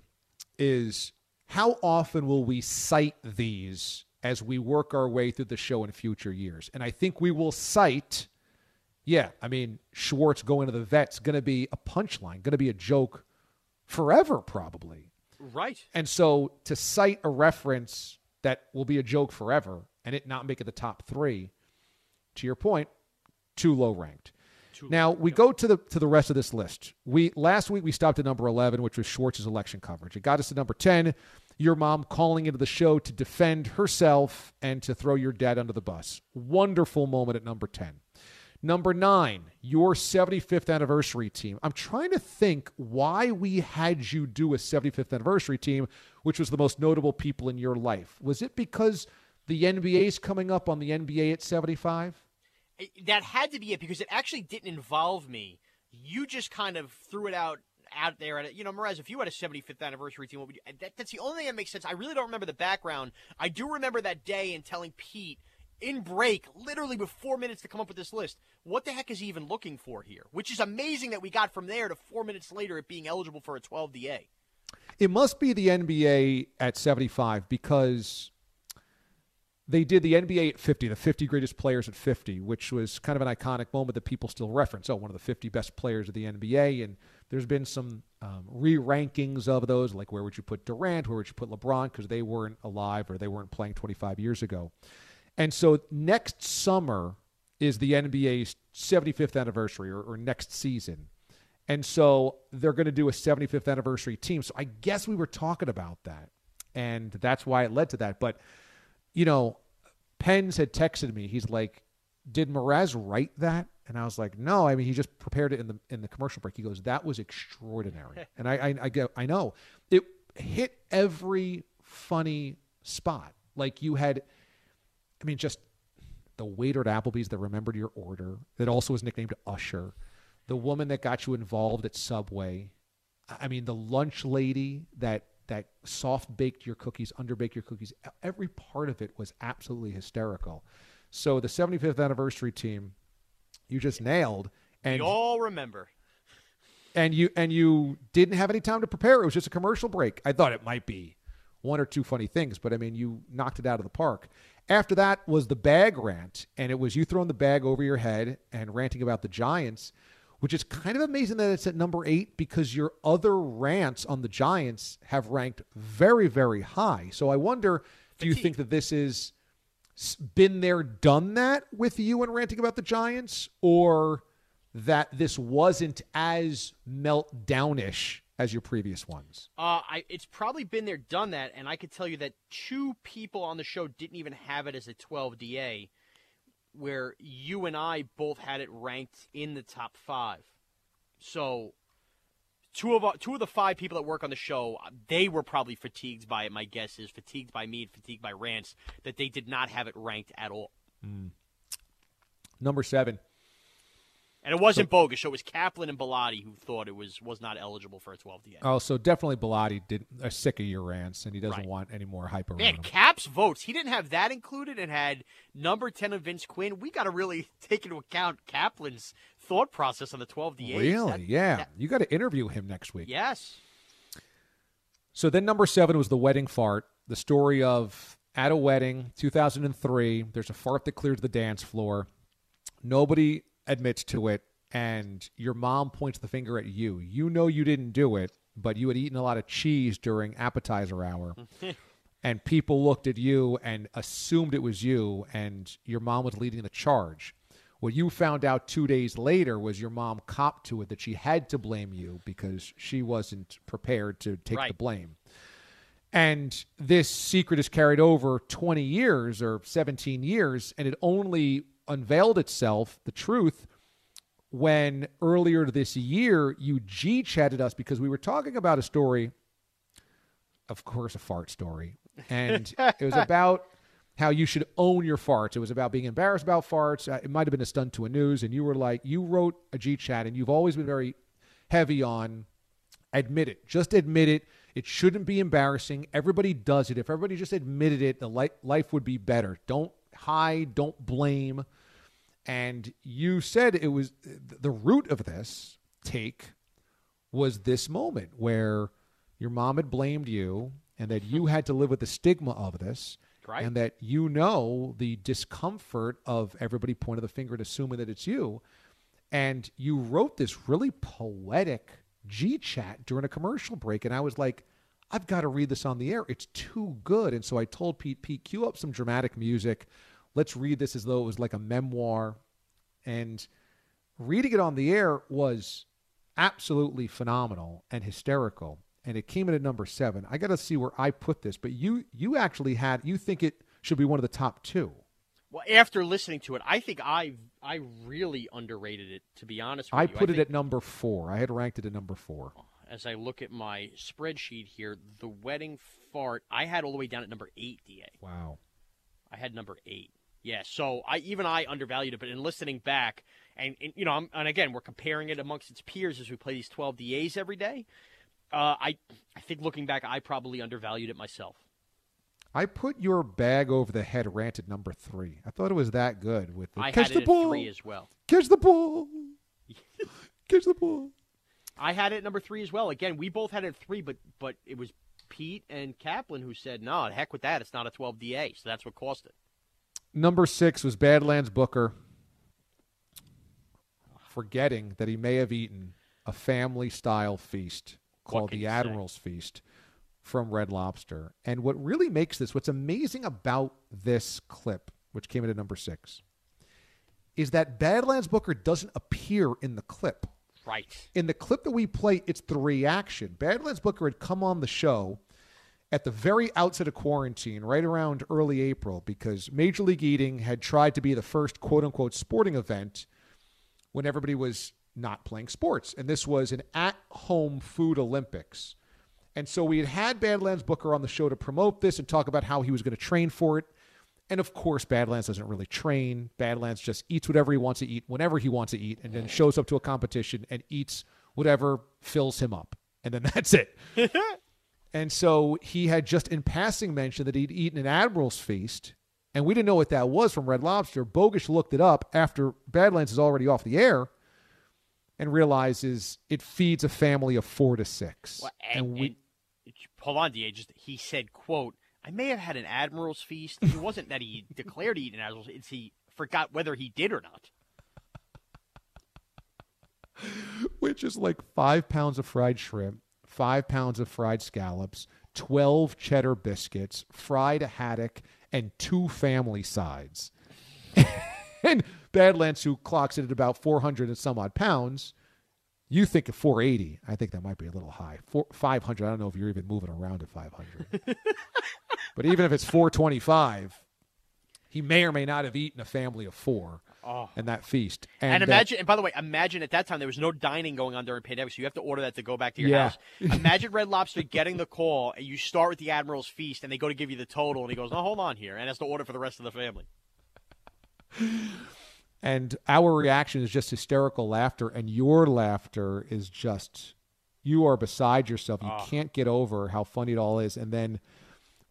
[SPEAKER 6] is how often will we cite these as we work our way through the show in future years? And I think we will cite, yeah, I mean, Schwartz going to the vet's going to be a punchline, going to be a joke forever, probably.
[SPEAKER 7] Right.
[SPEAKER 6] And so to cite a reference that will be a joke forever and it not make it the top three, to your point, too low ranked. now we go to the to the rest of this list. We last week we stopped at number eleven, which was Schwartz's election coverage. It got us to number ten. Your mom calling into the show to defend herself and to throw your dad under the bus. Wonderful moment at number ten. Number nine, your 75th anniversary team. I'm trying to think why we had you do a 75th anniversary team, which was the most notable people in your life. Was it because the NBA's coming up on the NBA at 75?
[SPEAKER 7] That had to be it because it actually didn't involve me. You just kind of threw it out out there. And you know, Mraz, if you had a 75th anniversary team, what would you, that, that's the only thing that makes sense. I really don't remember the background. I do remember that day and telling Pete in break, literally with four minutes to come up with this list. What the heck is he even looking for here? Which is amazing that we got from there to four minutes later it being eligible for a 12 DA.
[SPEAKER 6] It must be the NBA at 75 because they did the NBA at 50, the 50 greatest players at 50, which was kind of an iconic moment that people still reference. Oh, one of the 50 best players of the NBA. And there's been some um, re rankings of those, like where would you put Durant, where would you put LeBron, because they weren't alive or they weren't playing 25 years ago. And so next summer is the NBA's 75th anniversary or, or next season. And so they're going to do a 75th anniversary team. So I guess we were talking about that. And that's why it led to that. But, you know, Pens had texted me. He's like, Did Mraz write that? And I was like, No. I mean, he just prepared it in the in the commercial break. He goes, That was extraordinary. and I, I I go, I know. It hit every funny spot. Like you had I mean, just the waiter at Applebee's that remembered your order, that also was nicknamed Usher, the woman that got you involved at Subway. I mean, the lunch lady that that soft baked your cookies, underbaked your cookies. Every part of it was absolutely hysterical. So the 75th anniversary team, you just nailed. And
[SPEAKER 7] we all remember.
[SPEAKER 6] And you and you didn't have any time to prepare. It was just a commercial break. I thought it might be one or two funny things, but I mean, you knocked it out of the park. After that was the bag rant, and it was you throwing the bag over your head and ranting about the Giants, which is kind of amazing that it's at number eight because your other rants on the Giants have ranked very, very high. So I wonder, do you think that this is been there, done that with you and ranting about the Giants, or that this wasn't as meltdownish as your previous ones?
[SPEAKER 7] Uh, I, it's probably been there, done that, and I could tell you that two people on the show didn't even have it as a 12 DA, where you and I both had it ranked in the top five. So, two of two of the five people that work on the show, they were probably fatigued by it. My guess is fatigued by me, and fatigued by rants that they did not have it ranked at all.
[SPEAKER 6] Mm. Number seven.
[SPEAKER 7] And it wasn't so, bogus. So it was Kaplan and Bellotti who thought it was was not eligible for a 12 DA.
[SPEAKER 6] Oh, so definitely Bellotti did a sick of your rants, and he doesn't right. want any more hype around
[SPEAKER 7] Man,
[SPEAKER 6] him.
[SPEAKER 7] Caps votes. He didn't have that included, and had number 10 of Vince Quinn. We got to really take into account Kaplan's thought process on the 12 DA.
[SPEAKER 6] Really?
[SPEAKER 7] That,
[SPEAKER 6] yeah.
[SPEAKER 7] That,
[SPEAKER 6] you got to interview him next week.
[SPEAKER 7] Yes.
[SPEAKER 6] So then number seven was the wedding fart. The story of at a wedding, 2003. There's a fart that clears the dance floor. Nobody admits to it and your mom points the finger at you. You know you didn't do it, but you had eaten a lot of cheese during appetizer hour. and people looked at you and assumed it was you, and your mom was leading the charge. What you found out two days later was your mom copped to it that she had to blame you because she wasn't prepared to take
[SPEAKER 7] right.
[SPEAKER 6] the blame. And this secret is carried over 20 years or 17 years, and it only unveiled itself, the truth, when earlier this year you G chatted us because we were talking about a story, of course, a fart story. And it was about how you should own your farts. It was about being embarrassed about farts. Uh, it might have been a stunt to a news. And you were like, you wrote a G chat and you've always been very heavy on admit it. Just admit it. It shouldn't be embarrassing. Everybody does it. If everybody just admitted it, the life would be better. Don't hide, don't blame. And you said it was the root of this take was this moment where your mom had blamed you and that you had to live with the stigma of this.
[SPEAKER 7] Right.
[SPEAKER 6] And that you know the discomfort of everybody pointing the finger and assuming that it's you. And you wrote this really poetic G chat during a commercial break. And I was like, I've got to read this on the air. It's too good. And so I told Pete, Pete, cue up some dramatic music let's read this as though it was like a memoir. And reading it on the air was absolutely phenomenal and hysterical. And it came in at number seven. I got to see where I put this, but you you actually had you think it should be one of the top two.
[SPEAKER 7] Well, after listening to it, I think I I really underrated it. To be honest, with
[SPEAKER 6] I
[SPEAKER 7] you.
[SPEAKER 6] put it at number four. I had ranked it at number four.
[SPEAKER 7] Oh, as I look at my spreadsheet here, the wedding fart I had all the way down at number eight. Da,
[SPEAKER 6] Wow.
[SPEAKER 7] I had number eight. Yeah, so I even I undervalued it, but in listening back, and, and you know, I'm, and again, we're comparing it amongst its peers as we play these 12 DAs every day. Uh, I I think looking back, I probably undervalued it myself.
[SPEAKER 6] I put your bag over the head rant at number three. I thought it was that good with the
[SPEAKER 7] I
[SPEAKER 6] catch
[SPEAKER 7] had
[SPEAKER 6] the
[SPEAKER 7] it
[SPEAKER 6] ball,
[SPEAKER 7] three as well.
[SPEAKER 6] catch the ball, catch the ball.
[SPEAKER 7] I had it at number three as well. Again, we both had it at three, but but it was Pete and Kaplan who said, "No, heck with that. It's not a 12 DA." So that's what cost it.
[SPEAKER 6] Number six was Badlands Booker, forgetting that he may have eaten a family style feast called the
[SPEAKER 7] you say?
[SPEAKER 6] Admiral's Feast from Red Lobster. And what really makes this, what's amazing about this clip, which came in at number six, is that Badlands Booker doesn't appear in the clip.
[SPEAKER 7] Right.
[SPEAKER 6] In the clip that we play, it's the reaction. Badlands Booker had come on the show at the very outset of quarantine, right around early April, because Major League Eating had tried to be the first quote unquote sporting event when everybody was not playing sports. And this was an at home food Olympics. And so we had had Badlands Booker on the show to promote this and talk about how he was going to train for it. And of course, Badlands doesn't really train. Badlands just eats whatever he wants to eat whenever he wants to eat, and then shows up to a competition and eats whatever fills him up. And then that's it. and so he had just in passing mentioned that he'd eaten an Admiral's Feast, and we didn't know what that was from Red Lobster. Bogusch looked it up after Badlands is already off the air and realizes it feeds a family of four to six.
[SPEAKER 7] Well, and,
[SPEAKER 6] we,
[SPEAKER 7] and- hold on, Da. Just he said, "quote I may have had an admiral's feast. It wasn't that he declared he ate an admiral's. It's he forgot whether he did or not."
[SPEAKER 6] which is like five pounds of fried shrimp, five pounds of fried scallops, 12 cheddar biscuits, fried haddock, and two family sides. and Badlands, who clocks it at about 400 and some odd pounds, you think of 480. I think that might be a little high. Four, 500. I don't know if you're even moving around at 500. but even if it's 425, he may or may not have eaten a family of four
[SPEAKER 7] Oh.
[SPEAKER 6] in that feast.
[SPEAKER 7] And,
[SPEAKER 6] uh,
[SPEAKER 7] imagine, and by the way, imagine at that time there was no dining going on during pandemic, so you have to order that to go back to your
[SPEAKER 6] Yeah.
[SPEAKER 7] house. Imagine Red Lobster getting the call, and you start with the Admiral's Feast, and they go to give you the total, and he goes, "No, hold on here," and has to order for the rest of the family.
[SPEAKER 6] And our reaction is just hysterical laughter, and your laughter is just you are beside yourself. You can't get over how funny it all is. And then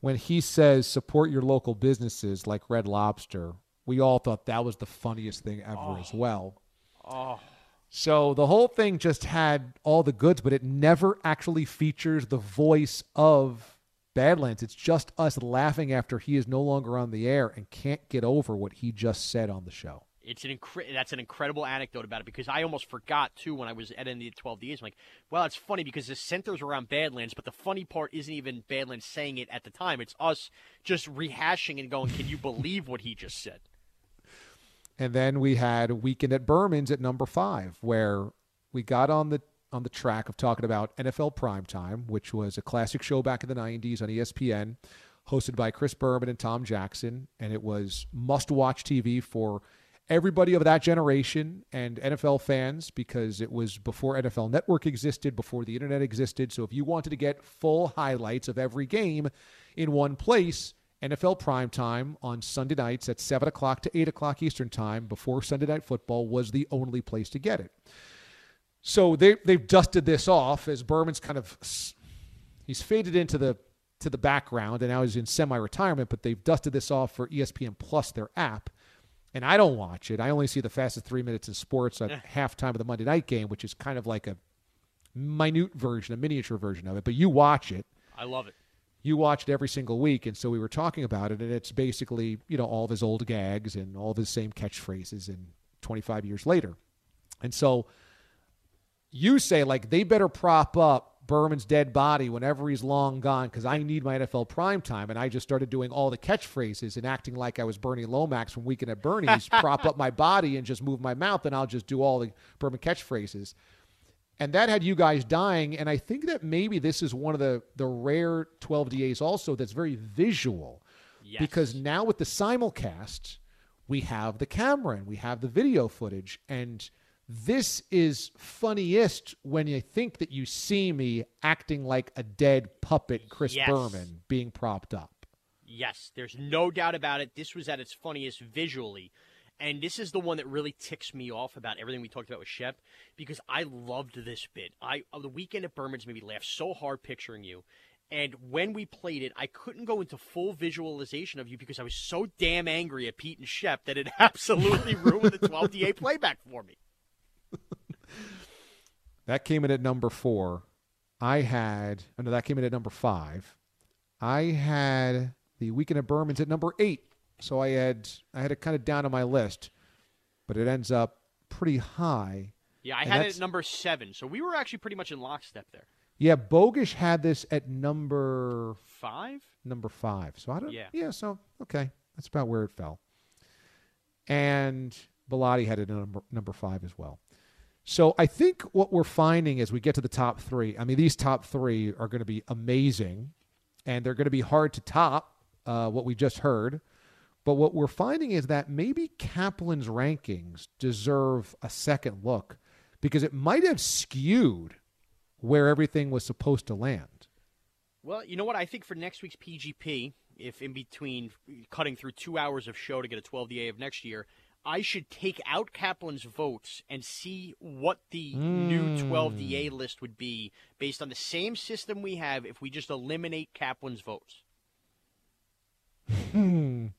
[SPEAKER 6] when he says support your local businesses like Red Lobster, we all thought that was the funniest thing ever as oh. well.
[SPEAKER 7] Oh,
[SPEAKER 6] So the whole thing just had all the goods, but it never actually features the voice of Badlands. It's just us laughing after he is no longer on the air and can't get over what he just said on the show.
[SPEAKER 7] it's an incre- that's an incredible anecdote about it because I almost forgot too when I was editing the 12 Ds. I'm like, well, it's funny because the centers around Badlands, but the funny part isn't even Badlands saying it at the time. It's us just rehashing and going, "Can you believe what he just said?"
[SPEAKER 6] And then we had a Weekend at Berman's at number five, where we got on the on the track of talking about NFL Primetime, which was a classic show back in the '90s on ESPN, hosted by Chris Berman and Tom Jackson, and it was must-watch TV for everybody of that generation and NFL fans because it was before NFL Network existed, before the internet existed. So if you wanted to get full highlights of every game in one place, NFL primetime on Sunday nights at 7 o'clock to 8 o'clock Eastern Time before Sunday Night Football was the only place to get it. So they, they've dusted this off as Berman's kind of he's faded into the to the background and now he's in semi-retirement, but they've dusted this off for ESPN Plus, their app. And I don't watch it. I only see the fastest three minutes in sports at halftime of the Monday night game, which is kind of like a minute version, a miniature version of it. But you watch it
[SPEAKER 7] I love it.
[SPEAKER 6] You watch it every single week and so we were talking about it and it's basically you know all of his old gags and all of his same catchphrases and 25 years later and so you say like they better prop up Berman's dead body whenever he's long gone because I need my NFL prime time. And I just started doing all the catchphrases and acting like I was Bernie Lomax from Weekend at Bernie's, prop up my body and just move my mouth, and I'll just do all the Berman catchphrases and that had you guys dying and i think that maybe this is one of the the rare 12 das also that's very visual
[SPEAKER 7] Yes.
[SPEAKER 6] because now with the simulcast we have the camera and we have the video footage. And this is funniest when you think that you see me acting like a dead puppet, Chris
[SPEAKER 7] Yes.
[SPEAKER 6] Berman, being propped up.
[SPEAKER 7] Yes, there's no doubt about it. This was at its funniest visually. And this is the one that really ticks me off about everything we talked about with Shep because I loved this bit. I uh, the weekend at Berman's made me laugh so hard picturing you. And when we played it, I couldn't go into full visualization of you because I was so damn angry at Pete and Shep that it absolutely ruined the 12DA playback for me.
[SPEAKER 6] That came in at number four. I had, oh no, that came in at number five. I had the weekend at Berman's at number eight. So I had I had it kind of down on my list, but it ends up pretty high.
[SPEAKER 7] Yeah, I had it at number seven, so we were actually pretty much in lockstep there.
[SPEAKER 6] Yeah, Bogusch had this at number
[SPEAKER 7] Five?
[SPEAKER 6] number five. So I don't.
[SPEAKER 7] Yeah.
[SPEAKER 6] Yeah. So okay, that's about where it fell. And Bellotti had it at number number five as well. So I think what we're finding as we get to the top three. I mean, these top three are going to be amazing, and they're going to be hard to top. Uh, what we just heard. But what we're finding is that maybe Kaplan's rankings deserve a second look because it might have skewed where everything was supposed to land.
[SPEAKER 7] Well, you know what? I think for next week's PGP, if in between cutting through two hours of show to get a 12DA of next year, I should take out Kaplan's votes and see what the new 12DA hmm. list would be based on the same system we have if we just eliminate Kaplan's votes.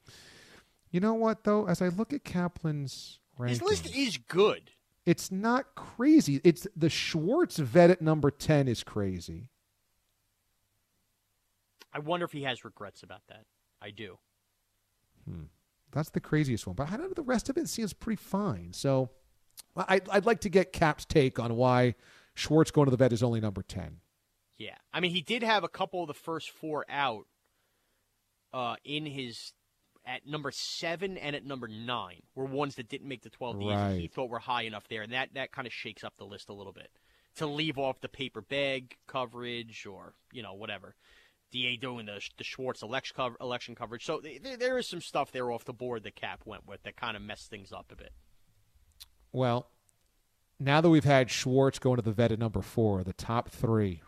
[SPEAKER 6] You know what though? As I look at Kaplan's rankings,
[SPEAKER 7] His list is good.
[SPEAKER 6] it's not crazy. It's the Schwartz vet at number ten is crazy.
[SPEAKER 7] I wonder if he has regrets about that. I do. Hmm.
[SPEAKER 6] That's the craziest one. But I don't know. The rest of it seems pretty fine. So I, I'd like to get Cap's take on why Schwartz going to the vet is only number ten.
[SPEAKER 7] Yeah. I mean, he did have a couple of the first four out uh, in his at number seven and at number nine were ones that didn't make the 12 Ds that he thought were high enough there. And that, that kind of shakes up the list a little bit to leave off the paper bag coverage or, you know, whatever. DA doing the, the Schwartz election, cover, election coverage. So th- there, there is some stuff there off the board that Cap went with that kind of messed things up a bit.
[SPEAKER 6] Well, now that we've had Schwartz going to the vet at number four, the top three,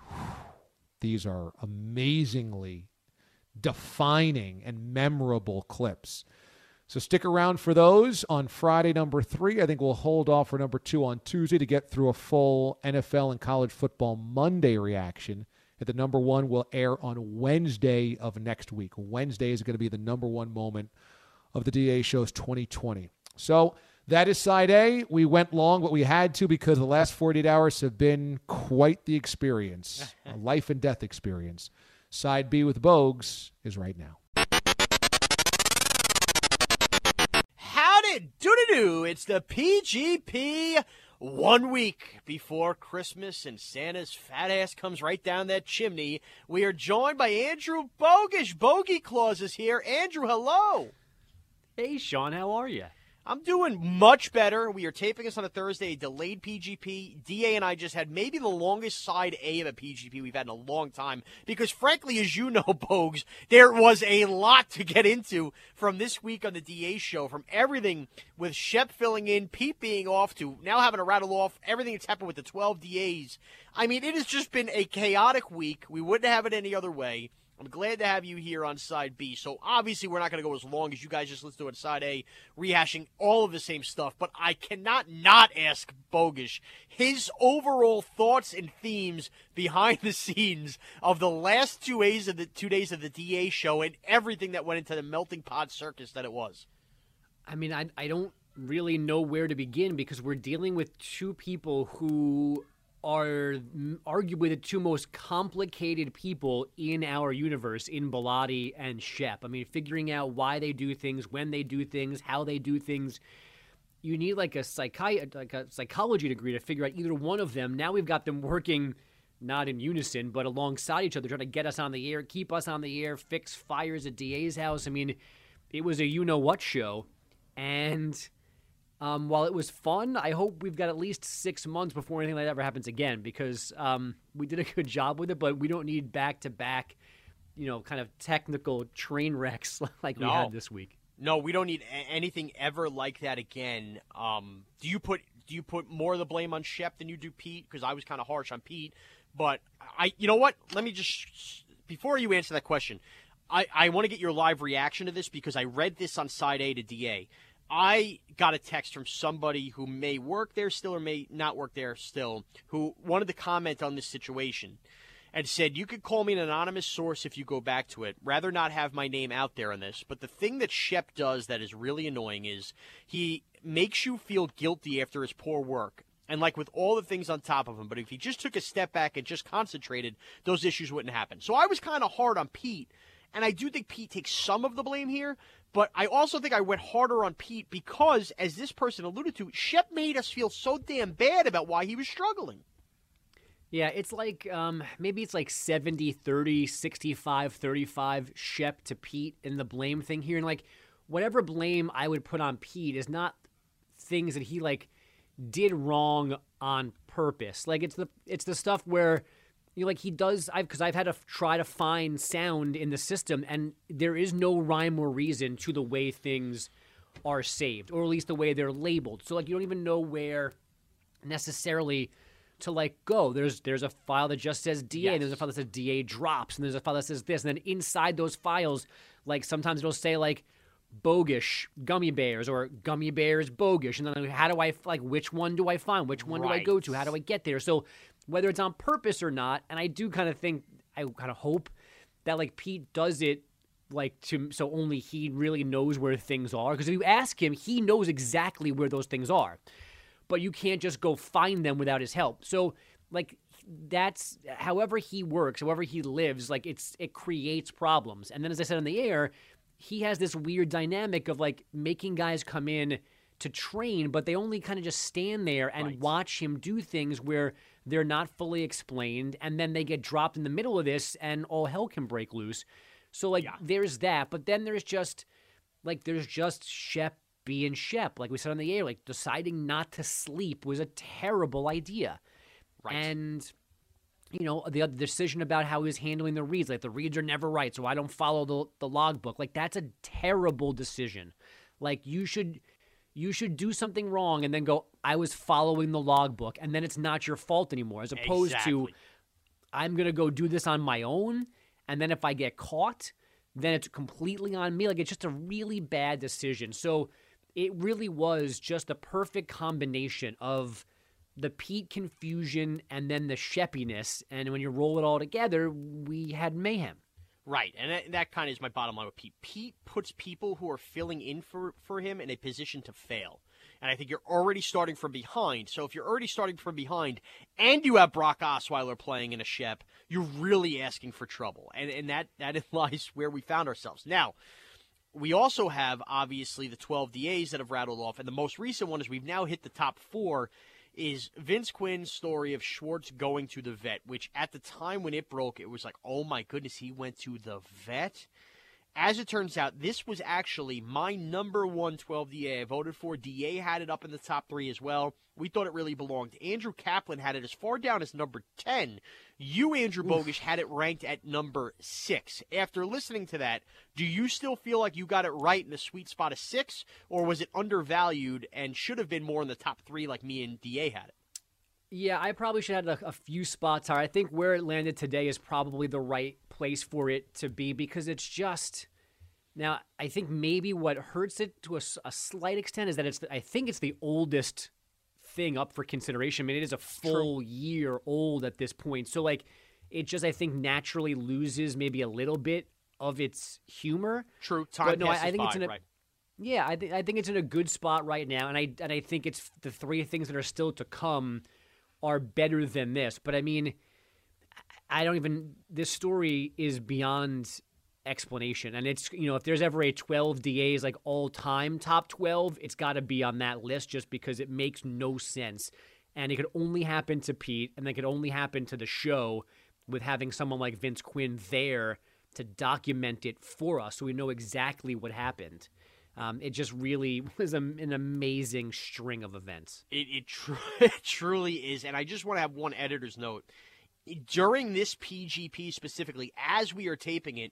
[SPEAKER 6] these are amazingly defining and memorable clips. So stick around for those on Friday, number three. I think we'll hold off for number two on Tuesday to get through a full NFL and college football Monday reaction. And the number one will air on Wednesday of next week. Wednesday is going to be the number one moment of the DA shows 2020. So that is side A. We went long, but we had to because the last 48 hours have been quite the experience, a life and death experience. Side B with Bogues is right now.
[SPEAKER 7] Howdy doody doo! It's the PGP one week before Christmas and Santa's fat ass comes right down that chimney. We are joined by Andrew Bogusch. Bogey Claus is here. Andrew, hello.
[SPEAKER 3] Hey, Sean, how are you?
[SPEAKER 7] I'm doing much better. We are taping this on a Thursday, delayed PGP. DA and I just had maybe the longest side A of a PGP we've had in a long time because, frankly, as you know, Bogues, there was a lot to get into from this week on the DA show, from everything with Shep filling in, Pete being off, to now having to rattle off everything that's happened with the 12 DAs. I mean, it has just been a chaotic week. We wouldn't have it any other way. I'm glad to have you here on side B. So obviously we're not going to go as long as you guys just listened to it side A, rehashing all of the same stuff. But I cannot not ask Bogusch his overall thoughts and themes behind the scenes of the last two days of the two days of the DA show and everything that went into the melting pot circus that it was.
[SPEAKER 3] I mean, I, I don't really know where to begin because we're dealing with two people who are arguably the two most complicated people in our universe in Bilotti and Shep. I mean, figuring out why they do things, when they do things, how they do things. You need like a psychi- like a psychology degree to figure out either one of them. Now we've got them working not in unison, but alongside each other, trying to get us on the air, keep us on the air, fix fires at DA's house. I mean, it was a you know what show. And um, while it was fun, I hope we've got at least six months before anything like that ever happens again because um, we did a good job with it, but we don't need back to back, you know, kind of technical train wrecks like we had this week.
[SPEAKER 7] No, we don't need a- anything ever like that again. Um, do you put do you put more of the blame on Shep than you do Pete? Because I was kind of harsh on Pete, but I, you know what? Let me just before you answer that question, I, I want to get your live reaction to this because I read this on side A to DA. I got a text from somebody who may work there still or may not work there still, who wanted to comment on this situation and said, You could call me an anonymous source if you go back to it. Rather not have my name out there on this. But the thing that Shep does that is really annoying is he makes you feel guilty after his poor work. And like with all the things on top of him, but if he just took a step back and just concentrated, those issues wouldn't happen. So I was kind of hard on Pete, and I do think Pete takes some of the blame here, but I also think I went harder on Pete because, as this person alluded to, Shep made us feel so damn bad about why he was struggling.
[SPEAKER 3] Yeah, it's like um, maybe it's like 70 30, 65 35 Shep to Pete in the blame thing here. And like whatever blame I would put on Pete is not things that he like did wrong on purpose. Like it's the it's the stuff where you know, like he does I've because I've had to try to find sound in the system and there is no rhyme or reason to the way things are saved, or at least the way they're labeled. So like you don't even know where necessarily to like go. There's there's a file that just says DA,
[SPEAKER 7] Yes.
[SPEAKER 3] and there's a file that says DA drops, and there's a file that says this, and then inside those files, like sometimes it'll say like Bogusch gummy bears or gummy bears Bogusch, and then how do I like which one do I find? Which one do I go to? How do I get there? So whether it's on purpose or not, and I do kind of think I kind of hope that like Pete does it like to so only he really knows where things are because if you ask him, he knows exactly where those things are but you can't just go find them without his help. So like that's however he works, however he lives, like it's it creates problems. And then as I said on the air, he has this weird dynamic of like making guys come in to train, but they only kind of just stand there and watch him do things where they're not fully explained, and then they get dropped in the middle of this, and all hell can break loose. So like there's that, but then there's just like there's just Shep being Shep. Like we said on the air, like deciding not to sleep was a terrible idea. Right. And you know, the other decision about how he was handling the reads, like the reads are never right, so I don't follow the the logbook. Like that's a terrible decision. Like you should you should do something wrong and then go, I was following the logbook, and then it's not your fault anymore, as opposed to I'm gonna go do this on my own, and then if I get caught, then it's completely on me. Like it's just a really bad decision. So it really was just a perfect combination of the Pete confusion and then the sheppiness. And when you roll it all together, we had mayhem.
[SPEAKER 7] Right, and that, that kind of is my bottom line with Pete. Pete puts people who are filling in for, for him in a position to fail. And I think you're already starting from behind. So if you're already starting from behind and you have Brock Osweiler playing in a Shep, you're really asking for trouble. And, and that, that lies where we found ourselves. Now, we also have obviously the 12 DAs that have rattled off, and the most recent one is we've now hit the top four. Is Vince Quinn's story of Schwartz going to the vet, which at the time when it broke, it was like, oh my goodness, he went to the vet. As it turns out, this was actually my number one 12 DA I voted for. DA had it up in the top three as well. We thought it really belonged. Andrew Kaplan had it as far down as number 10. You, Andrew Bogusch, had it ranked at number six. After listening to that, do you still feel like you got it right in the sweet spot of six, or was it undervalued and should have been more in the top three like me and DA had it?
[SPEAKER 3] Yeah, I probably should have had a, a few spots higher. I think where it landed today is probably the right place for it to be because it's just. Now, I think maybe what hurts it to a slight extent is that it's. The, I think it's the oldest thing up for consideration. I mean, it is a full year old at this point, so like, it just I think naturally loses maybe a little bit of its humor.
[SPEAKER 7] True, time
[SPEAKER 3] but no, I, I think it's in a,
[SPEAKER 7] right.
[SPEAKER 3] yeah, I think I think it's in a good spot right now, and I and I think it's the three things that are still to come are better than this. But I mean, I don't even. This story is beyond explanation, and it's you know if there's ever a 12 DAs like all time top 12, it's got to be on that list just because it makes no sense, and it could only happen to Pete, and it could only happen to the show with having someone like Vince Quinn there to document it for us, so we know exactly what happened. Um, it just really was a, an amazing string of events.
[SPEAKER 7] It, it, tr- it truly is. And I just want to have one editor's note. During this PGP specifically, as we are taping it,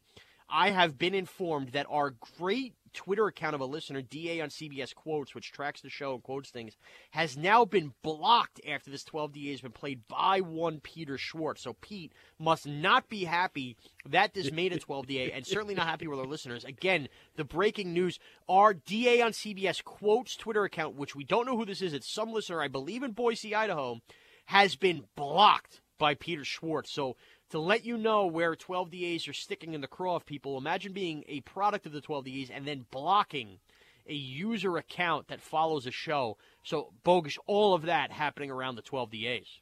[SPEAKER 7] I have been informed that our great Twitter account of a listener, DA on CBS Quotes, which tracks the show and quotes things, has now been blocked after this 12 DA has been played by one Peter Schwartz. So Pete must not be happy that this made a 12 DA and certainly not happy with our listeners. Again, the breaking news our DA on CBS Quotes Twitter account, which we don't know who this is, it's some listener, I believe in Boise, Idaho, has been blocked by Peter Schwartz. So to let you know where 12 DAs are sticking in the craw of people. Imagine being a product of the 12 DAs and then blocking a user account that follows a show. So, bogus, all of that happening around the 12 DAs.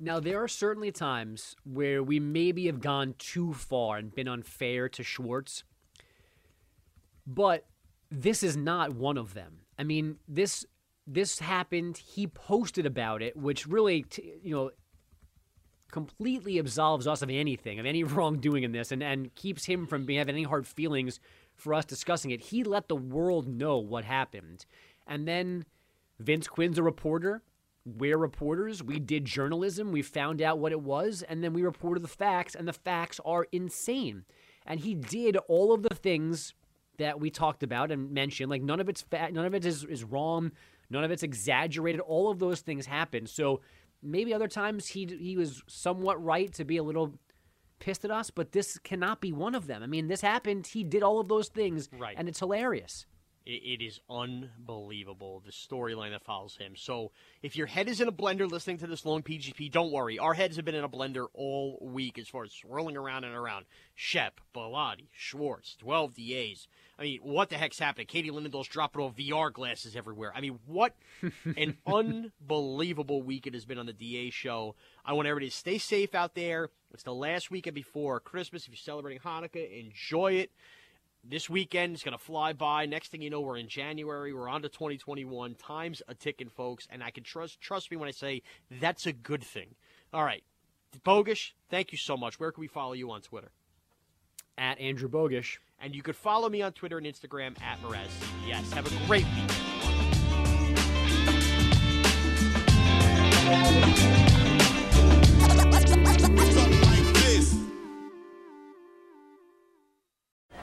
[SPEAKER 3] Now, there are certainly times where we maybe have gone too far and been unfair to Schwartz, but this is not one of them. I mean, this this happened. He posted about it, which really, you know, completely absolves us of anything, of any wrongdoing in this, and, and keeps him from being, having any hard feelings for us discussing it. He let the world know what happened. And then Vince Quinn's a reporter. We're reporters. We did journalism. We found out what it was, and then we reported the facts, and the facts are insane. And he did all of the things that we talked about and mentioned. Like none of it's none of it is, is wrong. None of it's exaggerated. All of those things happened. So maybe other times he he was somewhat right to be a little pissed at us, but this cannot be one of them. I mean, this happened. He did all of those things,
[SPEAKER 7] right.
[SPEAKER 3] and it's hilarious.
[SPEAKER 7] It, it is unbelievable the storyline that follows him. So if your head is in a blender listening to this long PGP, don't worry. Our heads have been in a blender all week as far as swirling around and around. Shep, Bellotti, Schwartz, 12 DAs. I mean, what the heck's happening? Katie Linendoll's dropping off VR glasses everywhere. I mean, what an unbelievable week it has been on the DA show. I want everybody to stay safe out there. It's the last weekend before Christmas. If you're celebrating Hanukkah, enjoy it. This weekend is going to fly by. Next thing you know, we're in January. We're on to 2021. Time's a ticking, folks, and I can trust trust me when I say that's a good thing. All right, Bogusch, thank you so much. Where can we follow you on Twitter?
[SPEAKER 3] At Andrew Bogusch.
[SPEAKER 7] And you could follow me on Twitter and Instagram at Mraz Yes, Have a great week.